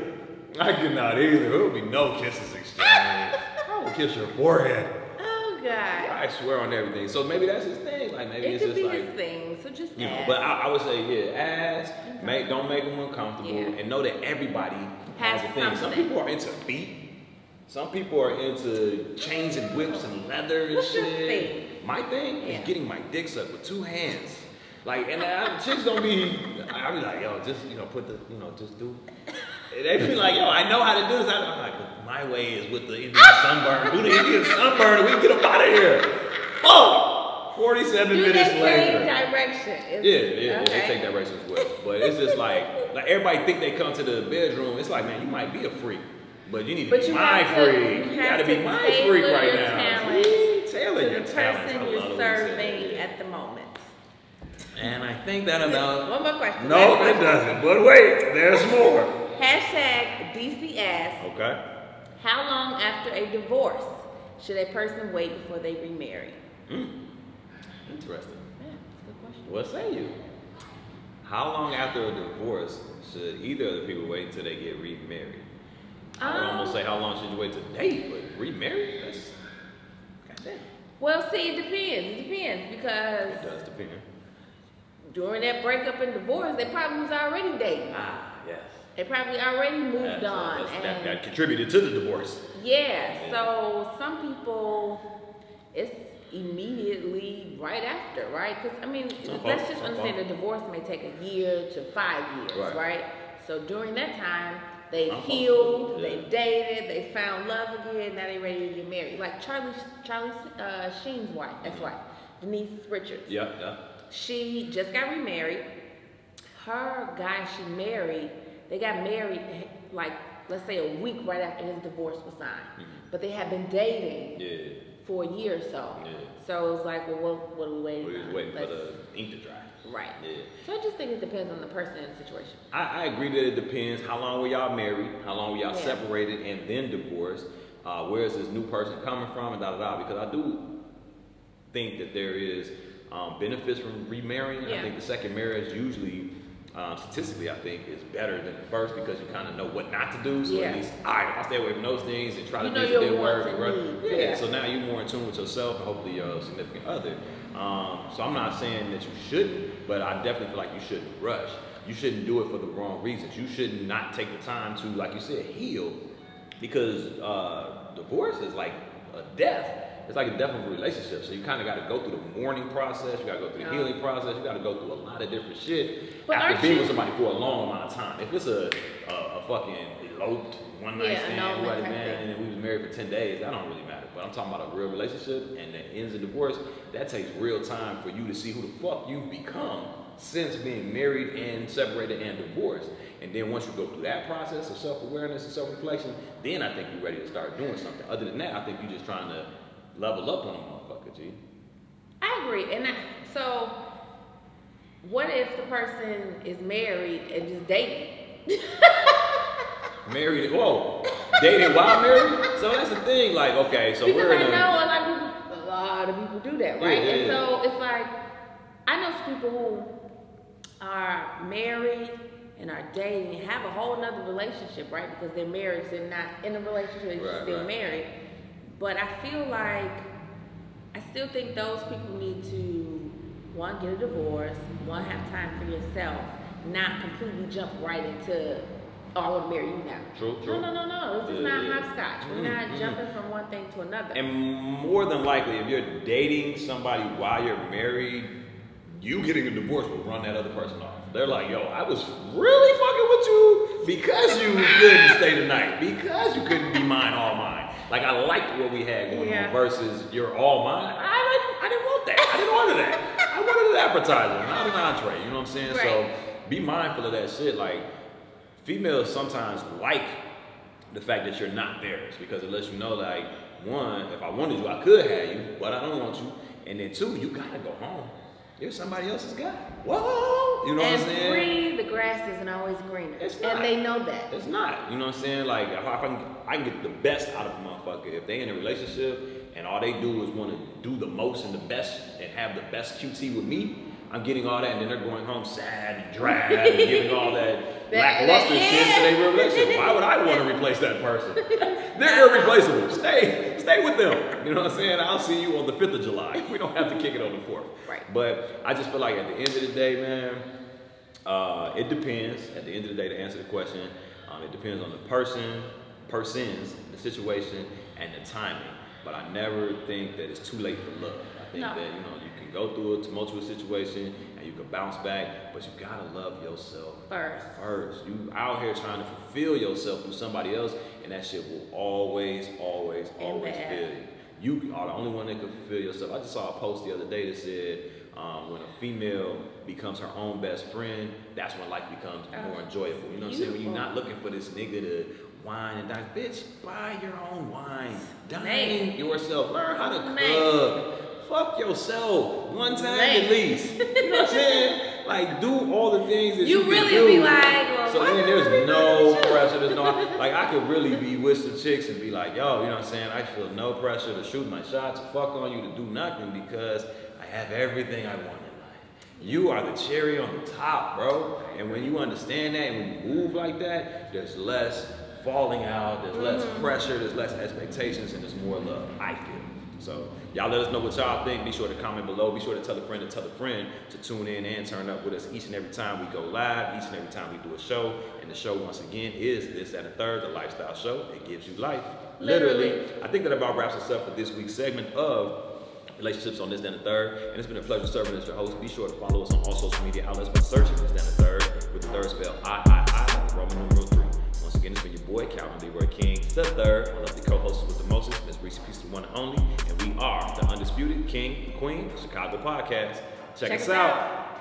Speaker 2: I cannot either. There will be no kisses exchanged. <laughs> I will kiss your forehead.
Speaker 3: Oh God.
Speaker 2: I swear on everything. So maybe that's his thing. Like, like maybe
Speaker 3: It
Speaker 2: it's
Speaker 3: could
Speaker 2: just
Speaker 3: be
Speaker 2: like
Speaker 3: his thing, so just
Speaker 2: you know.
Speaker 3: ask.
Speaker 2: But I, I would say yeah, ask. Make don't make them uncomfortable,
Speaker 3: Yeah.
Speaker 2: and know that everybody
Speaker 3: Has
Speaker 2: has a thing. Some people are into feet. Some people are into chains and whips and leather and
Speaker 3: What's your
Speaker 2: shit.
Speaker 3: thing?
Speaker 2: My thing
Speaker 3: Yeah.
Speaker 2: is getting my dick sucked with two hands. Like, and I, chicks don't be. I be like, yo, just you know, put the, you know, just do. They be like, yo, I know how to do this. I'm like, but my way is with the Indian ah! sunburn. Do the Indian sunburn, and we can get up out of here. Fuck. Forty-seven
Speaker 3: Do
Speaker 2: minutes
Speaker 3: they
Speaker 2: later.
Speaker 3: take direction?
Speaker 2: Yeah, yeah, yeah, they
Speaker 3: okay.
Speaker 2: take directions well. But it's just like, like everybody think they come to the bedroom. It's like, man, you might be a freak, but you need to
Speaker 3: But
Speaker 2: be my freak.
Speaker 3: you
Speaker 2: You, gotta be
Speaker 3: to
Speaker 2: my
Speaker 3: tailor
Speaker 2: freak right
Speaker 3: your
Speaker 2: now.
Speaker 3: talents
Speaker 2: See, Tailor
Speaker 3: to
Speaker 2: your
Speaker 3: the
Speaker 2: talents.
Speaker 3: person you're
Speaker 2: love the way you said
Speaker 3: serving at the moment.
Speaker 2: And I think that about.
Speaker 3: One more question.
Speaker 2: No, it doesn't. But wait, there's more.
Speaker 3: Hashtag DCS.
Speaker 2: Okay.
Speaker 3: How long after a divorce should a person wait before they remarry? Hmm.
Speaker 2: Interesting.
Speaker 3: Yeah, that's a good question.
Speaker 2: What say you? How long after a divorce should either of the people wait until they get remarried? I would almost say how long should you wait to date, but remarry? That's goddamn.
Speaker 3: Well, see, it depends. It depends because
Speaker 2: It
Speaker 3: because
Speaker 2: does depend.
Speaker 3: during that breakup and divorce, they probably was already dating.
Speaker 2: Ah, yes.
Speaker 3: They probably already moved
Speaker 2: That's-
Speaker 3: on.
Speaker 2: that's- that,
Speaker 3: and
Speaker 2: that contributed to the divorce.
Speaker 3: yeah, so some people, it's immediately right after, right? Because I mean,
Speaker 2: Some
Speaker 3: let's
Speaker 2: folks-
Speaker 3: just
Speaker 2: some
Speaker 3: understand
Speaker 2: folks.
Speaker 3: the divorce may take a year to five years,
Speaker 2: Right.
Speaker 3: right? So during that time, they
Speaker 2: Some folks
Speaker 3: healed,
Speaker 2: yeah.
Speaker 3: dated, they found love again. Now they're ready to get married. Like Charlie, Charlie uh, Sheen's wife, that's wife, Denise Richards.
Speaker 2: Yeah, yeah.
Speaker 3: She just got remarried. Her guy she married, they got married like let's say a week right after his divorce was signed.
Speaker 2: Mhm.
Speaker 3: But they had been dating
Speaker 2: Yeah.
Speaker 3: for a year or so.
Speaker 2: Yeah.
Speaker 3: So it was like, well, what, what are we waiting
Speaker 2: We was
Speaker 3: on?
Speaker 2: waiting for the ink to dry.
Speaker 3: Right.
Speaker 2: Yeah.
Speaker 3: So I just think it depends on the person and the situation.
Speaker 2: I, I agree that it depends. How long were y'all married? How long were y'all
Speaker 3: Yeah.
Speaker 2: separated and then divorced? Uh, where is this new person coming from? And da da da. Because I do think that there is um, benefits from remarrying. I think the second marriage usually, um, statistically, I think is better than the first because you kind of know what not to do. So
Speaker 3: Yeah.
Speaker 2: at least, all right, if I stay away from those things and try
Speaker 3: You
Speaker 2: to
Speaker 3: know
Speaker 2: things
Speaker 3: your
Speaker 2: that didn't work,
Speaker 3: and
Speaker 2: right? Yeah.
Speaker 3: yeah.
Speaker 2: So now you're more in tune with yourself and hopefully your significant other. Um, so I'm not saying that you shouldn't, but I definitely feel like you shouldn't rush. You shouldn't do it for the wrong reasons. You should not take the time to, like you said, heal, because uh, divorce is like a death. It's like a death of a relationship. So you kind of got to go through the mourning process. You got to go through the
Speaker 3: Yeah.
Speaker 2: healing process. You got to go through a lot of different shit
Speaker 3: But
Speaker 2: after being
Speaker 3: you-
Speaker 2: with somebody for a long amount of time. If it's a a, a fucking eloped one night
Speaker 3: Yeah,
Speaker 2: stand,
Speaker 3: no, that
Speaker 2: man, and we was married for 10 days, that don't really matter. But I'm talking about a real relationship and that ends in divorce, that takes real time for you to see who the fuck you've become since being married and separated and divorced. And then once you go through that process of self-awareness and self-reflection, then I think you're ready to start doing something. Other than that, I think you're just trying to level up on a motherfucker, G.
Speaker 3: I agree. And I, so, what if the person is married and just dating? <laughs>
Speaker 2: Married, whoa, dating while married? So that's the thing, like, okay, so
Speaker 3: because
Speaker 2: we're in
Speaker 3: I
Speaker 2: a...
Speaker 3: know a lot of people, a lot of people do that, right?
Speaker 2: Yeah, yeah,
Speaker 3: and so it's like I know some people who are married and are dating and have a whole nother relationship, right? Because they're married, they're not in a relationship, they're just
Speaker 2: Right,
Speaker 3: still
Speaker 2: right.
Speaker 3: married. But I feel like I still think those people need to one get a divorce, one have time for yourself, not completely jump right into oh I want to marry you now.
Speaker 2: True, true.
Speaker 3: No, no, no, no. This is
Speaker 2: Yeah,
Speaker 3: not
Speaker 2: yeah.
Speaker 3: hopscotch. We're
Speaker 2: Mhm,
Speaker 3: not
Speaker 2: mhm.
Speaker 3: jumping from one thing to another.
Speaker 2: And more than likely, if you're dating somebody while you're married, you getting a divorce will run that other person off. They're like, yo, I was really fucking with you because you couldn't stay the night, because you couldn't be mine, all mine. Like, I liked what we had going
Speaker 3: Yeah.
Speaker 2: on versus you're all mine. I didn't, I didn't want that. I didn't order that. I wanted an appetizer, not an entree. You know what I'm saying? So be mindful of that shit. Like, females sometimes like the fact that you're not theirs because it lets you know like one if i wanted you i could have you but i don't want you and then two you gotta go home you're somebody else's guy whoa you know
Speaker 3: and
Speaker 2: what i'm saying
Speaker 3: three, the grass isn't always greener.
Speaker 2: It's not.
Speaker 3: and they know that.
Speaker 2: it's not you know what i'm saying like if I, can, I can get the best out of a motherfucker if they in a relationship and all they do is want to do the most and the best and have the best qt with me I'm getting all that, and then they're going home sad and drab <laughs> and giving all that
Speaker 3: That-
Speaker 2: lackluster
Speaker 3: that-
Speaker 2: shit to their relationship. Why would I want to replace that person? They're irreplaceable. Stay, stay with them. You know what I'm saying? I'll see you on the 5th of July. <laughs> We don't have to kick it on the 4th.
Speaker 3: Right.
Speaker 2: But I just feel like at the end of the day, man, uh, it depends. At the end of the day, to answer the question, um, it depends on the person, persons, the situation, and the timing. But I never think that it's too late for love. I think
Speaker 3: No.
Speaker 2: that you know go through a tumultuous situation and you can bounce back, but you gotta love yourself
Speaker 3: First.
Speaker 2: first. You out here trying to fulfill yourself through somebody else, and that shit will always, always, always fail you. You are the only one that can fulfill yourself. I just saw a post the other day that said, um, when a female becomes her own best friend, that's when life becomes
Speaker 3: Oh,
Speaker 2: more enjoyable. You know what I'm saying? When you're not looking for this nigga to wine and dine, bitch, buy your own wine. Dine
Speaker 3: Man.
Speaker 2: yourself. Learn how to cook. Fuck yourself one time
Speaker 3: Man.
Speaker 2: at least. You know what I'm saying? Like do all the things that you,
Speaker 3: You really
Speaker 2: do.
Speaker 3: be like, well,
Speaker 2: so then there's no pressure. There's no like I could really be with some chicks and be like, yo, you know what I'm saying? I feel no pressure to shoot my shots, fuck on you, to do nothing because I have everything I want in life. You are the cherry on the top, bro. And when you understand that and when you move like that, there's less falling out, there's less
Speaker 3: Mm-hmm.
Speaker 2: pressure, there's less expectations, and there's more love. I feel. So y'all let us know what y'all think. Be sure to comment below. Be sure to tell a friend to tell a friend to tune in and turn up with us each and every time we go live, each and every time we do a show. And the show, once again, is this and a third, the lifestyle show It gives you life.
Speaker 3: Literally.
Speaker 2: I think that about wraps us up for this week's segment of relationships on this and the third. And it's been a pleasure serving as your host. Be sure to follow us on all social media outlets by searching this and the third with the third spell I I I Roman numeral again, it's been your boy Calvin Leroy King, the third. I love the co-host with the mostest, Miss Rici Pieci, the one and only, and we are the undisputed King and Queen of Chicago podcast. Check,
Speaker 3: Check
Speaker 2: us
Speaker 3: us
Speaker 2: out.
Speaker 3: out.